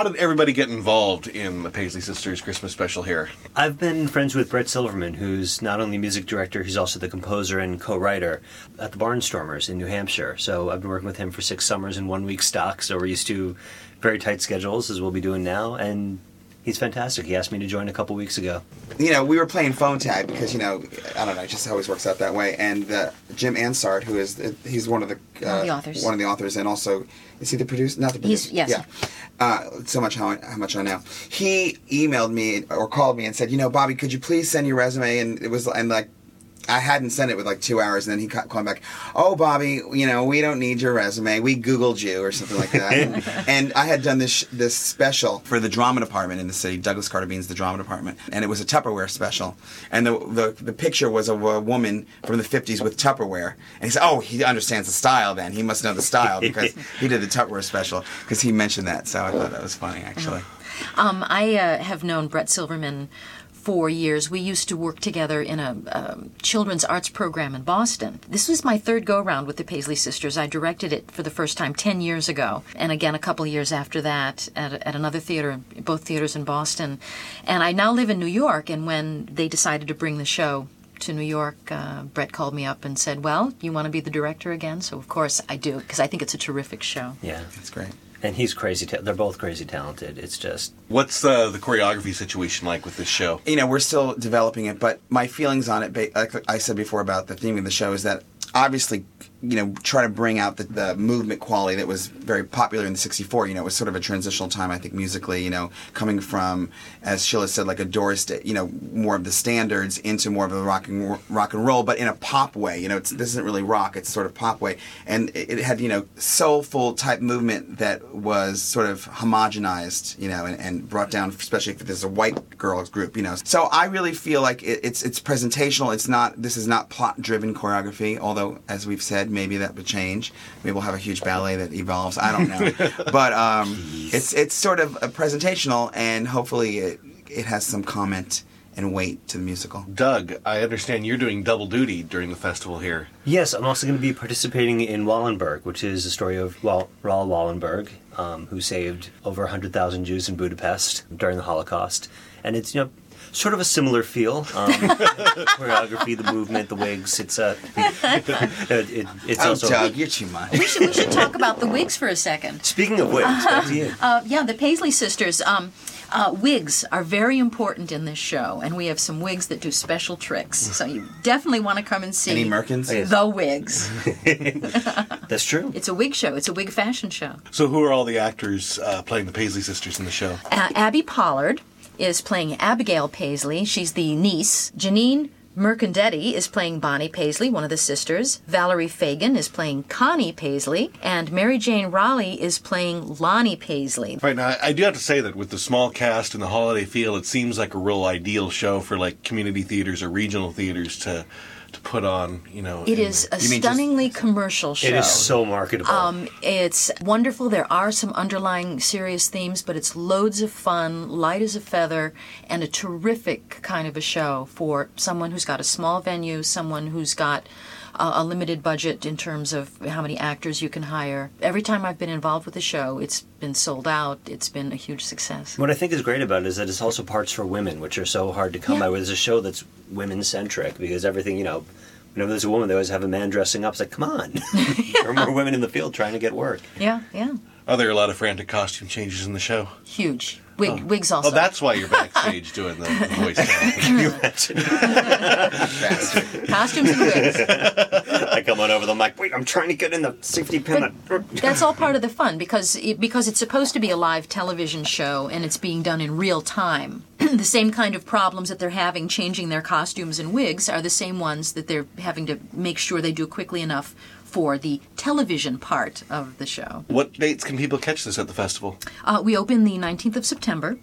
How did everybody get involved in the Paisley Sisters Christmas special here? I've been friends with Brett Silverman, who's not only music director, he's also the composer and co-writer at the Barnstormers in New Hampshire. So I've been working with him for six summers in one week stock. So we're used to very tight schedules, as we'll be doing now, and he's fantastic. He asked me to join a couple weeks ago. you know, we were playing phone tag because you know, I don't know, it just always works out that way. And uh, Jim Ansart, who is he's one of the uh, One of the authors. one of the authors, and also is he the producer? Not the He's- producer. yes. Yeah. Uh, so much how, how much I know. He emailed me or called me and said, you know, Bobby, could you please send your resume? And it was and like. I hadn't sent it with like two hours, and then he ca- called back. Oh, Bobby, you know we don't need your resume. We Googled you or something like that. and I had done this sh- this special for the drama department in the city. Douglas Carter Beane's the drama department, and it was a Tupperware special. And the the, the picture was of a woman from the '50s with Tupperware. And he said, "Oh, he understands the style. Then he must know the style because he did the Tupperware special because he mentioned that." So I thought that was funny, actually. Um, I uh, have known Brett Silverman for years. We used to work together in a um, children's arts program in Boston. This was my third go around with the Paisley Sisters. I directed it for the first time 10 years ago, and again a couple of years after that at, at another theater, both theaters in Boston. And I now live in New York, and when they decided to bring the show to New York, uh, Brett called me up and said, Well, you want to be the director again? So, of course, I do, because I think it's a terrific show. Yeah, that's great. And he's crazy. Ta- they're both crazy talented. It's just What's the the choreography situation like with this show? you know, we're still developing it, but my feelings on it, ba- like I said before about the theme of the show, is that obviously, you know, try to bring out the, the movement quality that was very popular in the 64. You know, it was sort of a transitional time, I think, musically, you know, coming from, as Sheila said, like a Doris you know, more of the standards into more of a rock and, rock and roll, but in a pop way. You know, this isn't really rock, it's sort of pop way. And it, it had, you know, soulful type movement that was sort of homogenized, you know, and, and brought down, especially if there's a white girls group, you know. So I really feel like it, it's it's presentational. It's not. This is not plot driven choreography. Although, as we've said, maybe that would change. Maybe we'll have a huge ballet that evolves. I don't know. but um, it's it's sort of a presentational, and hopefully it it has some comment and weight to the musical. Doug, I understand you're doing double duty during the festival here. Yes, I'm also going to be participating in Wallenberg, which is the story of Wal- Raoul Wallenberg, um, who saved over 100,000 Jews in Budapest during the Holocaust. And it's, you know, sort of a similar feel. Um, choreography, the movement, the wigs. It's, uh, it, it, it's oh, also. Doug, you're too much. We should, we should talk about the wigs for a second. Speaking of wigs, back to you. Uh, yeah, the Paisley sisters. Um, uh, wigs are very important in this show, and we have some wigs that do special tricks. So you definitely want to come and see Any Merkins? the wigs. That's true. It's a wig show. It's a wig fashion show. So, who are all the actors uh, playing the Paisley sisters in the show? Uh, Abby Pollard is playing Abigail Paisley. She's the niece. Janine Mercandetti is playing Bonnie Paisley, one of the sisters. Valerie Fagan is playing Connie Paisley. And Mary Jane Raleigh is playing Lonnie Paisley. Right now, I do have to say that with the small cast and the holiday feel, it seems like a real ideal show for like community theaters or regional theaters to to put on. You know, It is a stunningly commercial show. It is so marketable. Um, it's wonderful. There are some underlying serious themes, but it's loads of fun, light as a feather, and a terrific kind of a show for someone who's got a small venue, someone who's got uh, a limited budget in terms of how many actors you can hire. Every time I've been involved with the show, it's been sold out. It's been a huge success. What I think is great about it is that it's also parts for women, which are so hard to come Yeah. by. With It's a show that's women centric because everything, you know, whenever there's a woman, they always have a man dressing up. It's like, come on, there are more women in the field trying to get work. Yeah, yeah. Are there a lot of frantic costume changes in the show? Huge. Wig, oh. Wigs also. Oh, that's why you're backstage doing the voice. Can you imagine? Costumes and wigs. I come on over them like, wait, I'm trying to get in the safety pin. That's all part of the fun because it, because it's supposed to be a live television show and it's being done in real time. the same kind of problems that they're having changing their costumes and wigs are the same ones that they're having to make sure they do quickly enough for the television part of the show. What dates can people catch this at the festival? Uh, we open the 19th of September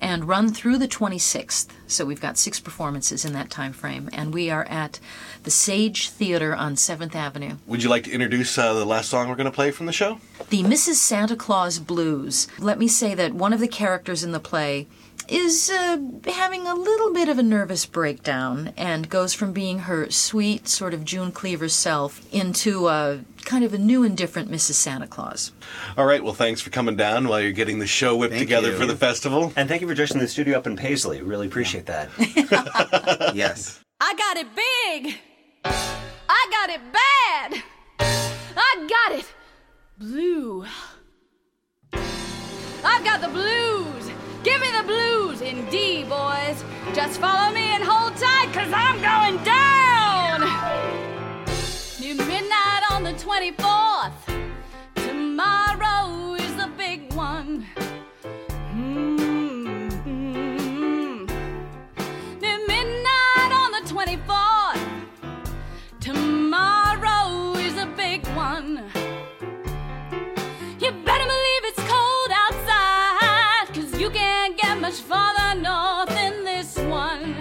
and run through the 26th. So we've got six performances in that time frame, and we are at the Sage Theater on 7th Avenue. Would you like to introduce uh, the last song we're going to play from the show? The Mrs. Santa Claus Blues. Let me say that one of the characters in the play is uh, having a little bit of a nervous breakdown and goes from being her sweet, sort of June Cleaver self into a kind of a new and different Mrs. Santa Claus. All right. Well, thanks for coming down while you're getting the show whipped together for the festival. And thank you for dressing the studio up in Paisley. Really appreciate that. yes. I got it big. I got it bad. I got it blue. I've got the blues. Give me the blues in D, boys. Just follow me and hold tight, cause I'm going down. Near midnight on the 24th. Tomorrow is the big one. Mm-hmm. Midnight on the 24th. Tomorrow is a big one. Much farther north than this one.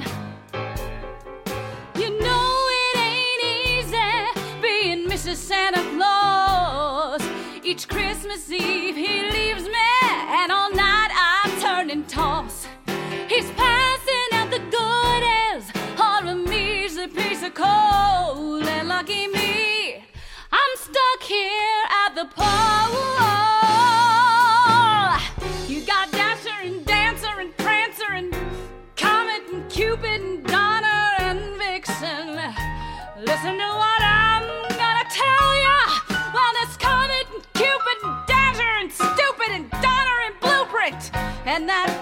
You know it ain't easy being Mrs. Santa Claus. Each Christmas Eve he leaves me, and all night I turn and toss. He's passing out the goodies, all a measly piece of coal, and lucky me, I'm stuck here at the pole. And that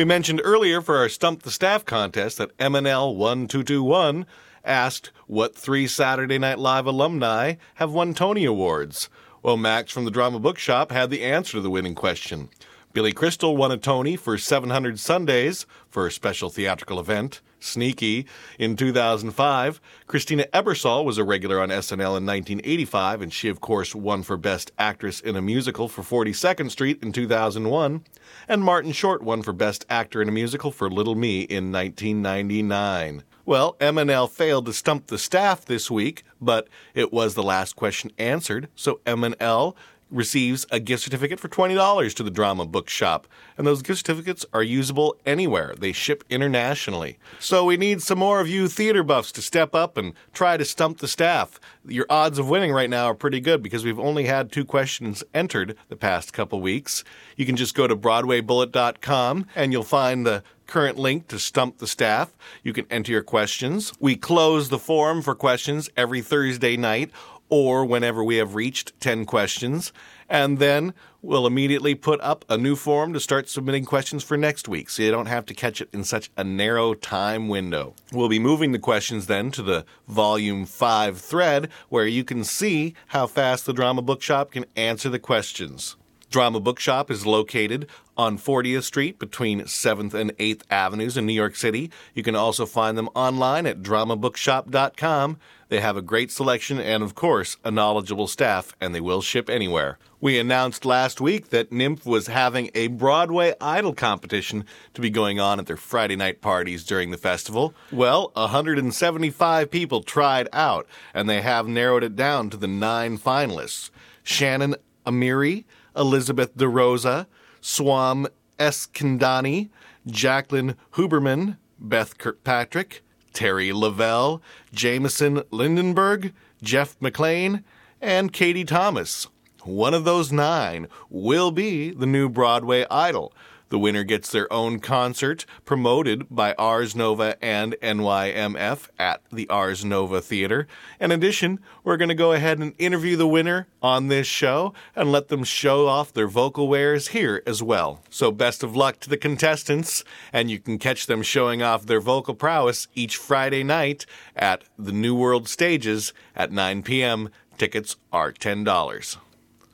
We mentioned earlier for our Stump the Staff contest that MNL1221 asked what three Saturday Night Live alumni have won Tony Awards. Well, Max from the Drama Bookshop had the answer to the winning question. Billy Crystal won a Tony for 700 Sundays for a special theatrical event. Sneaky in 2005. Christina Ebersole was a regular on SNL in 1985, and she, of course, won for Best Actress in a Musical for 42nd Street in 2001. And Martin Short won for Best Actor in a Musical for Little Me in 1999. Well, M&L failed to stump the staff this week, but it was the last question answered, so MNL receives a gift certificate for $20 to the Drama Bookshop. And those gift certificates are usable anywhere. They ship internationally. So we need some more of you theater buffs to step up and try to stump the staff. Your odds of winning right now are pretty good because we've only had two questions entered the past couple weeks. You can just go to BroadwayBullet.com and you'll find the current link to stump the staff. You can enter your questions. We close the forum for questions every Thursday night or whenever we have reached 10 questions. And then we'll immediately put up a new form to start submitting questions for next week so you don't have to catch it in such a narrow time window. We'll be moving the questions then to the volume 5 thread where you can see how fast the Drama Bookshop can answer the questions. Drama Bookshop is located on 40th Street between 7th and 8th Avenues in New York City. You can also find them online at dramabookshop.com. They have a great selection and, of course, a knowledgeable staff, and they will ship anywhere. We announced last week that NYMF was having a Broadway Idol competition to be going on at their Friday night parties during the festival. Well, 175 people tried out, and they have narrowed it down to the nine finalists Shannon Amiri, Elizabeth DeRosa, Swam Eskandani, Jacqueline Huberman, Beth Kirkpatrick, Terry Lavelle, Jameson Lindenberg, Jeff McLean, and Katie Thomas. One of those nine will be the new Broadway Idol. The winner gets their own concert promoted by Ars Nova and NYMF at the Ars Nova Theater. In addition, we're going to go ahead and interview the winner on this show and let them show off their vocal wares here as well. So, best of luck to the contestants, and you can catch them showing off their vocal prowess each Friday night at the New World Stages at 9 p.m. Tickets are $10.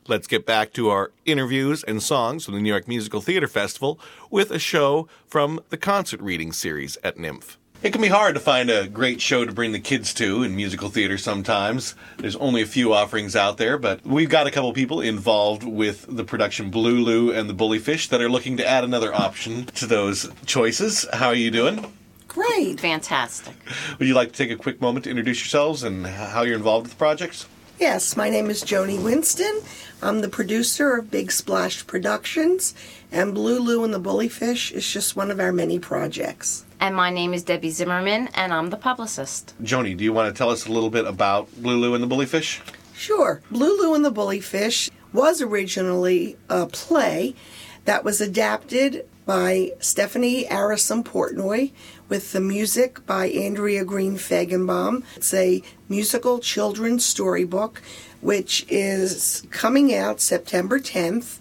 Let's get back to our interviews and songs from the New York Musical Theater Festival with a show from the concert reading series at NYMF. It can be hard to find a great show to bring the kids to in musical theater sometimes. There's only a few offerings out there, but we've got a couple people involved with the production Blue Lou and the Bullyfish that are looking to add another option to those choices. How are you doing? Great. Fantastic. Would you like to take a quick moment to introduce yourselves and how you're involved with the projects? Yes, my name is Joni Winston. I'm the producer of Big Splash Productions, and Blue Lou and the Bullyfish is just one of our many projects. And my name is Debbie Zimmerman, and I'm the publicist. Joni, do you want to tell us a little bit about Blue Lou and the Bullyfish? Sure. Blue Lou and the Bullyfish was originally a play that was adapted by Stephanie Arison Portnoy with the music by Andrea Green Fagenbaum. It's a musical children's storybook which is coming out September 10th,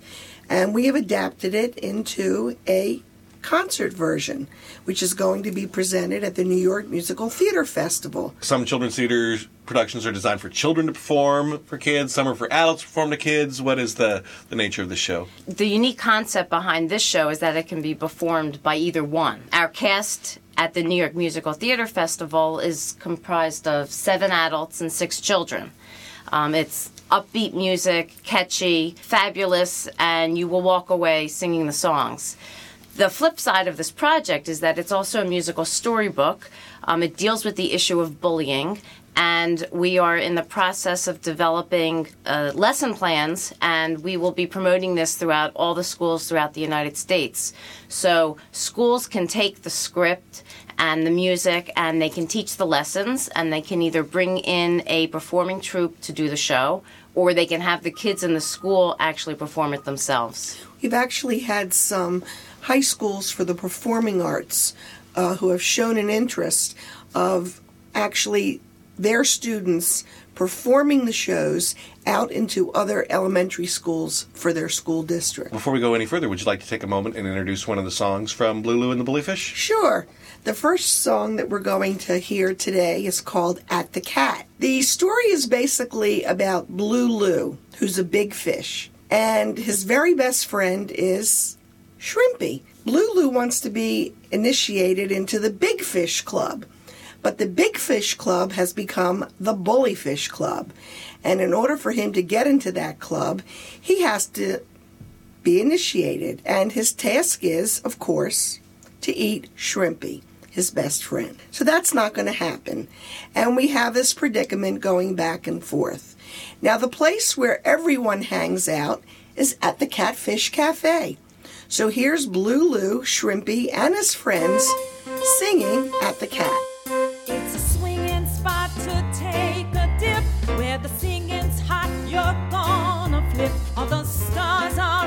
and we have adapted it into a concert version, which is going to be presented at the New York Musical Theater Festival. Some children's theater productions are designed for children to perform for kids, some are for adults to perform to kids. What is the, the nature of the show? The unique concept behind this show is that it can be performed by either one. Our cast at the New York Musical Theater Festival is comprised of seven adults and six children. Um, it's upbeat music, catchy, fabulous, and you will walk away singing the songs. The flip side of this project is that it's also a musical storybook. Um, it deals with the issue of bullying, and we are in the process of developing uh, lesson plans, and we will be promoting this throughout all the schools throughout the United States. So schools can take the script and the music and they can teach the lessons and they can either bring in a performing troupe to do the show or they can have the kids in the school actually perform it themselves. We've actually had some high schools for the performing arts uh, who have shown an interest of actually their students performing the shows out into other elementary schools for their school district. Before we go any further, would you like to take a moment and introduce one of the songs from Blue Lou and the Bullyfish? Sure. The first song that we're going to hear today is called At the Cat. The story is basically about Blue Lou, who's a big fish, and his very best friend is Shrimpy. Lulu wants to be initiated into the Big Fish Club. But the Big Fish Club has become the Bully Fish Club. And in order for him to get into that club, he has to be initiated. And his task is, of course, to eat Shrimpy, his best friend. So that's not going to happen. And we have this predicament going back and forth. Now, the place where everyone hangs out is at the Catfish Cafe. So here's Blue Lou, Shrimpy, and his friends singing at the cat. The stars are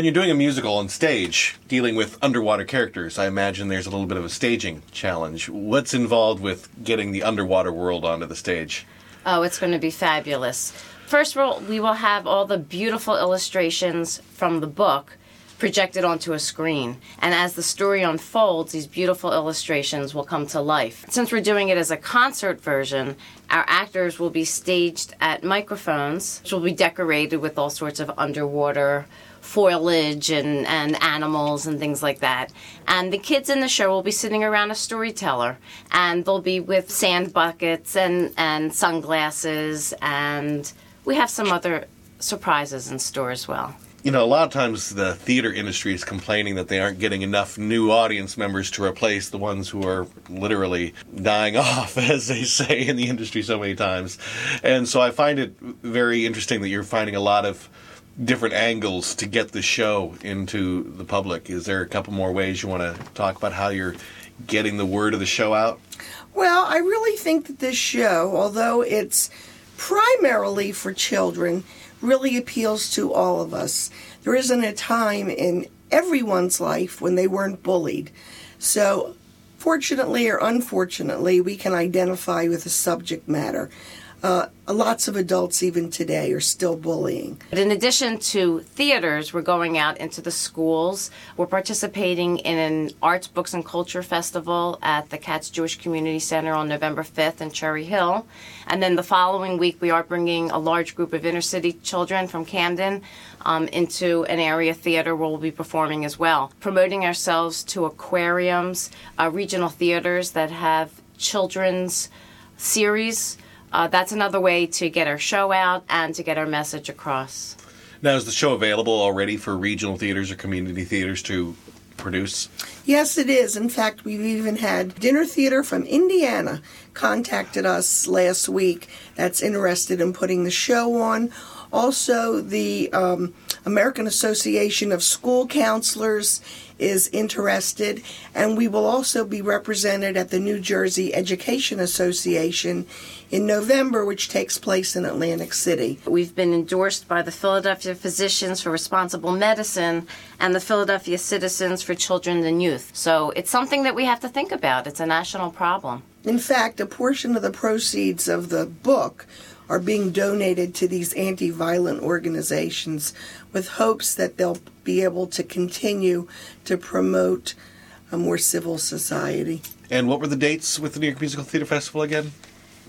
When you're doing a musical on stage, dealing with underwater characters, I imagine there's a little bit of a staging challenge. What's involved with getting the underwater world onto the stage? Oh, it's going to be fabulous. First of all, we will have all the beautiful illustrations from the book projected onto a screen. And as the story unfolds, these beautiful illustrations will come to life. Since we're doing it as a concert version, our actors will be staged at microphones, which will be decorated with all sorts of underwater foliage and, and animals and things like that. And the kids in the show will be sitting around a storyteller and they'll be with sand buckets and, and sunglasses and we have some other surprises in store as well. You know, a lot of times the theater industry is complaining that they aren't getting enough new audience members to replace the ones who are literally dying off, as they say in the industry so many times. And so I find it very interesting that you're finding a lot of different angles to get the show into the public. Is there a couple more ways you want to talk about how you're getting the word of the show out? Well, I really think that this show, although it's primarily for children, really appeals to all of us. There isn't a time in everyone's life when they weren't bullied. So, fortunately or unfortunately, we can identify with the subject matter. Uh, lots of adults, even today, are still bullying. But in addition to theaters, we're going out into the schools. We're participating in an arts, books, and culture festival at the Katz Jewish Community Center on November 5th in Cherry Hill. And then the following week, we are bringing a large group of inner city children from Camden um, into an area theater where we'll be performing as well. Promoting ourselves to aquariums, uh, regional theaters that have children's series. Uh, that's another way to get our show out and to get our message across. Now, is the show available already for regional theaters or community theaters to produce? Yes, it is. In fact, we've even had Dinner Theater from Indiana contacted us last week that's interested in putting the show on. Also, the um, American Association of School Counselors is interested, and we will also be represented at the New Jersey Education Association in November, which takes place in Atlantic City. We've been endorsed by the Philadelphia Physicians for Responsible Medicine and the Philadelphia Citizens for Children and Youth. So it's something that we have to think about. It's a national problem. In fact, a portion of the proceeds of the book are being donated to these anti violent organizations with hopes that they'll be able to continue to promote a more civil society. And what were the dates with the New York Musical Theater Festival again?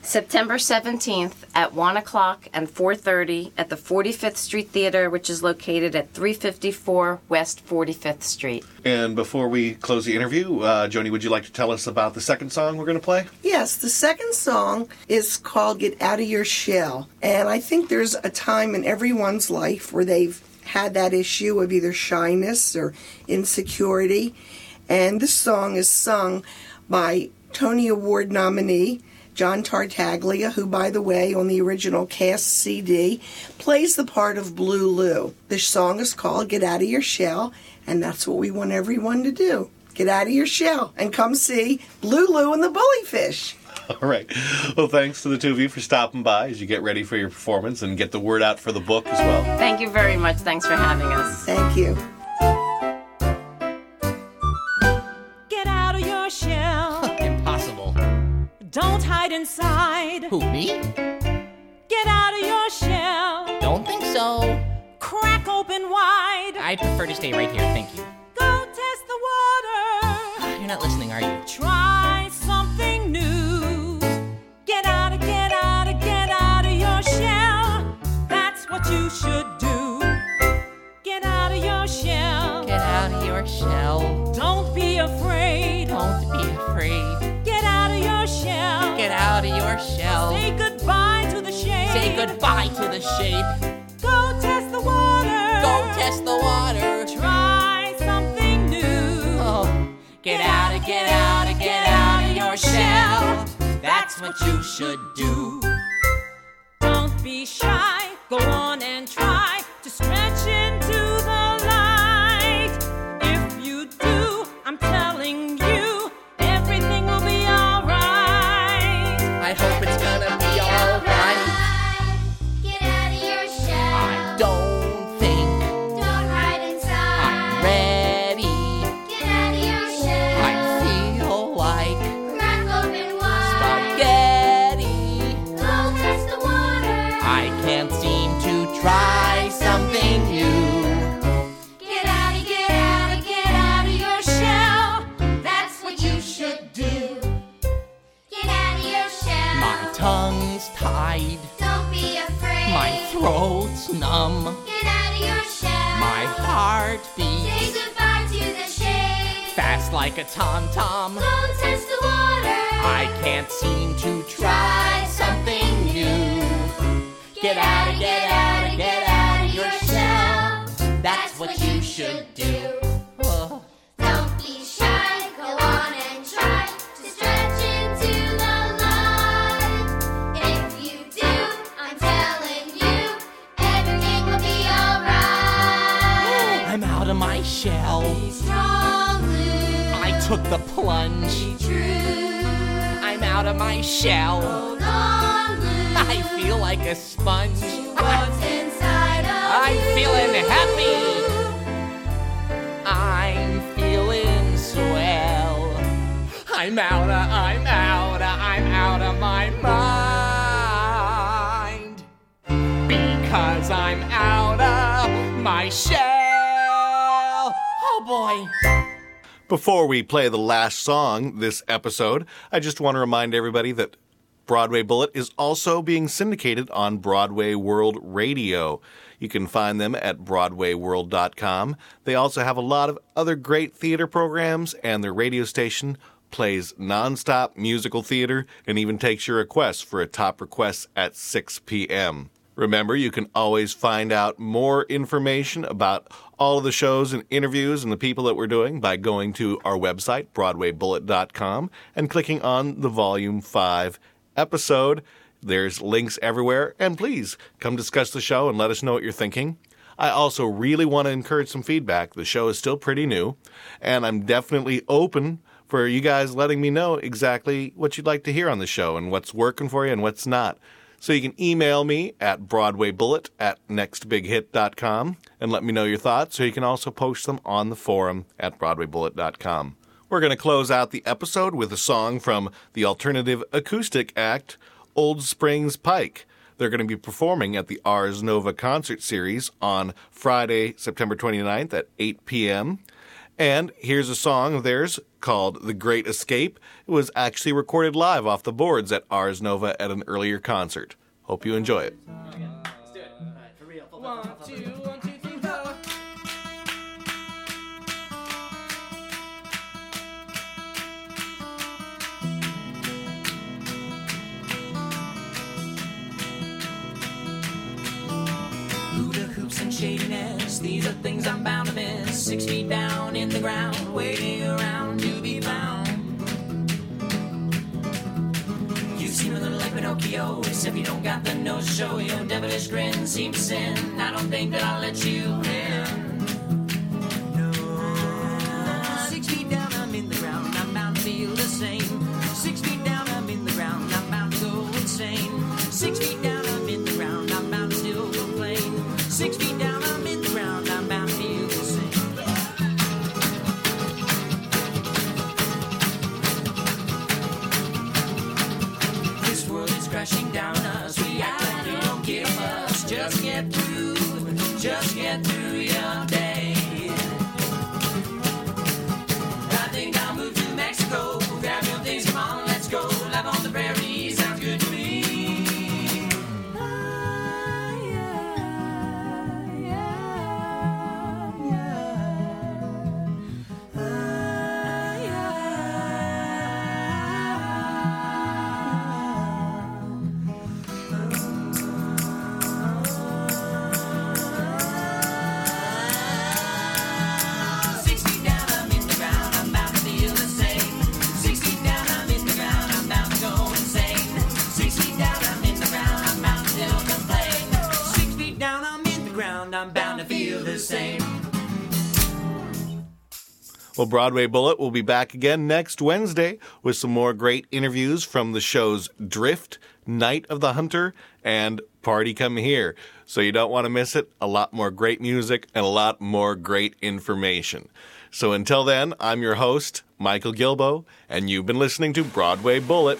September 17th at 1 o'clock and 4.30 at the 45th Street Theater, which is located at 354 West 45th Street. And before we close the interview, uh, Joni, would you like to tell us about the second song we're going to play? Yes, the second song is called Get Out of Your Shell. And I think there's a time in everyone's life where they've had that issue of either shyness or insecurity. And this song is sung by Tony Award nominee John Tartaglia, who, by the way, on the original cast CD, plays the part of Blue Lou. The song is called Get Out of Your Shell, and that's what we want everyone to do. Get out of your shell and come see Blue Lou and the Bullyfish. All right. Well, thanks to the two of you for stopping by as you get ready for your performance and get the word out for the book as well. Thank you very much. Thanks for having us. Thank you. Don't inside. Who, me? Get out of your shell. Don't think so. Crack open wide. I prefer to stay right here, thank you. Go test the water. You're not listening, are you? Try something new. Get out of, get out of, get out of your shell. That's what you should do. Get out of your shell. Get out of your shell. Don't be afraid. Don't be afraid. Get out of your shell. Say goodbye to the shade. Say goodbye to the shade. Go test the water. Go test the water. Try something new. Oh, get out of, get out of, get out of your shell. That's what you should do. Don't be shy. Go on and try I can't seem to try something new. Get out of, get out get out your shell. That's what you should do. Get out of your shell. My tongue's tied. Don't be afraid. My throat's numb. Get out of your shell. My heart beats. Say goodbye to the shade. fast like a tom tom. Go test the water. I can't seem to try something. Get out of, get out of, get out of your shell. That's what you should do. Oh. Don't be shy. Go on and try to stretch into the light. If you do, I'm telling you, everything will be alright. I'm out of my shell. Strong Lou. I took the plunge. True. I'm out of my shell. Hold on. I feel like a sponge. What's inside of I'm you? feeling happy. I'm feeling swell. I'm out of, I'm out of, I'm out of my mind. Because I'm out of my shell. Oh boy. Before we play the last song this episode, I just want to remind everybody that Broadway Bullet is also being syndicated on Broadway World Radio. You can find them at BroadwayWorld.com. They also have a lot of other great theater programs, and their radio station plays nonstop musical theater and even takes your requests for a top request at 6 p.m. Remember, you can always find out more information about all of the shows and interviews and the people that we're doing by going to our website, BroadwayBullet.com, and clicking on the Volume 5 episode. There's links everywhere, and please come discuss the show and let us know what you're thinking. I also really want to encourage some feedback. The show is still pretty new, and I'm definitely open for you guys letting me know exactly what you'd like to hear on the show and what's working for you and what's not. So you can email me at BroadwayBullet at nextbighit.com and let me know your thoughts, or you can also post them on the forum at BroadwayBullet.com. We're going to close out the episode with a song from the alternative acoustic act Old Springs Pike. They're going to be performing at the Ars Nova concert series on Friday, September 29th at 8 p.m. And here's a song of theirs called The Great Escape. It was actually recorded live off the boards at Ars Nova at an earlier concert. Hope you enjoy it. Hula these are things I'm bound to miss. Six feet down in the ground, waiting around to be found. You seem a little like Pinocchio, except you don't got the nose to show. Your devilish grin seems sin. I don't think that I'll let you in. Six feet down, I'm bound to feel the same. Well, Broadway Bullet will be back again next Wednesday with some more great interviews from the shows Drift, Night of the Hunter, and Party Come Here. So you don't want to miss it. A lot more great music and a lot more great information. So until then, I'm your host, Michael Gilboe, and you've been listening to Broadway Bullet.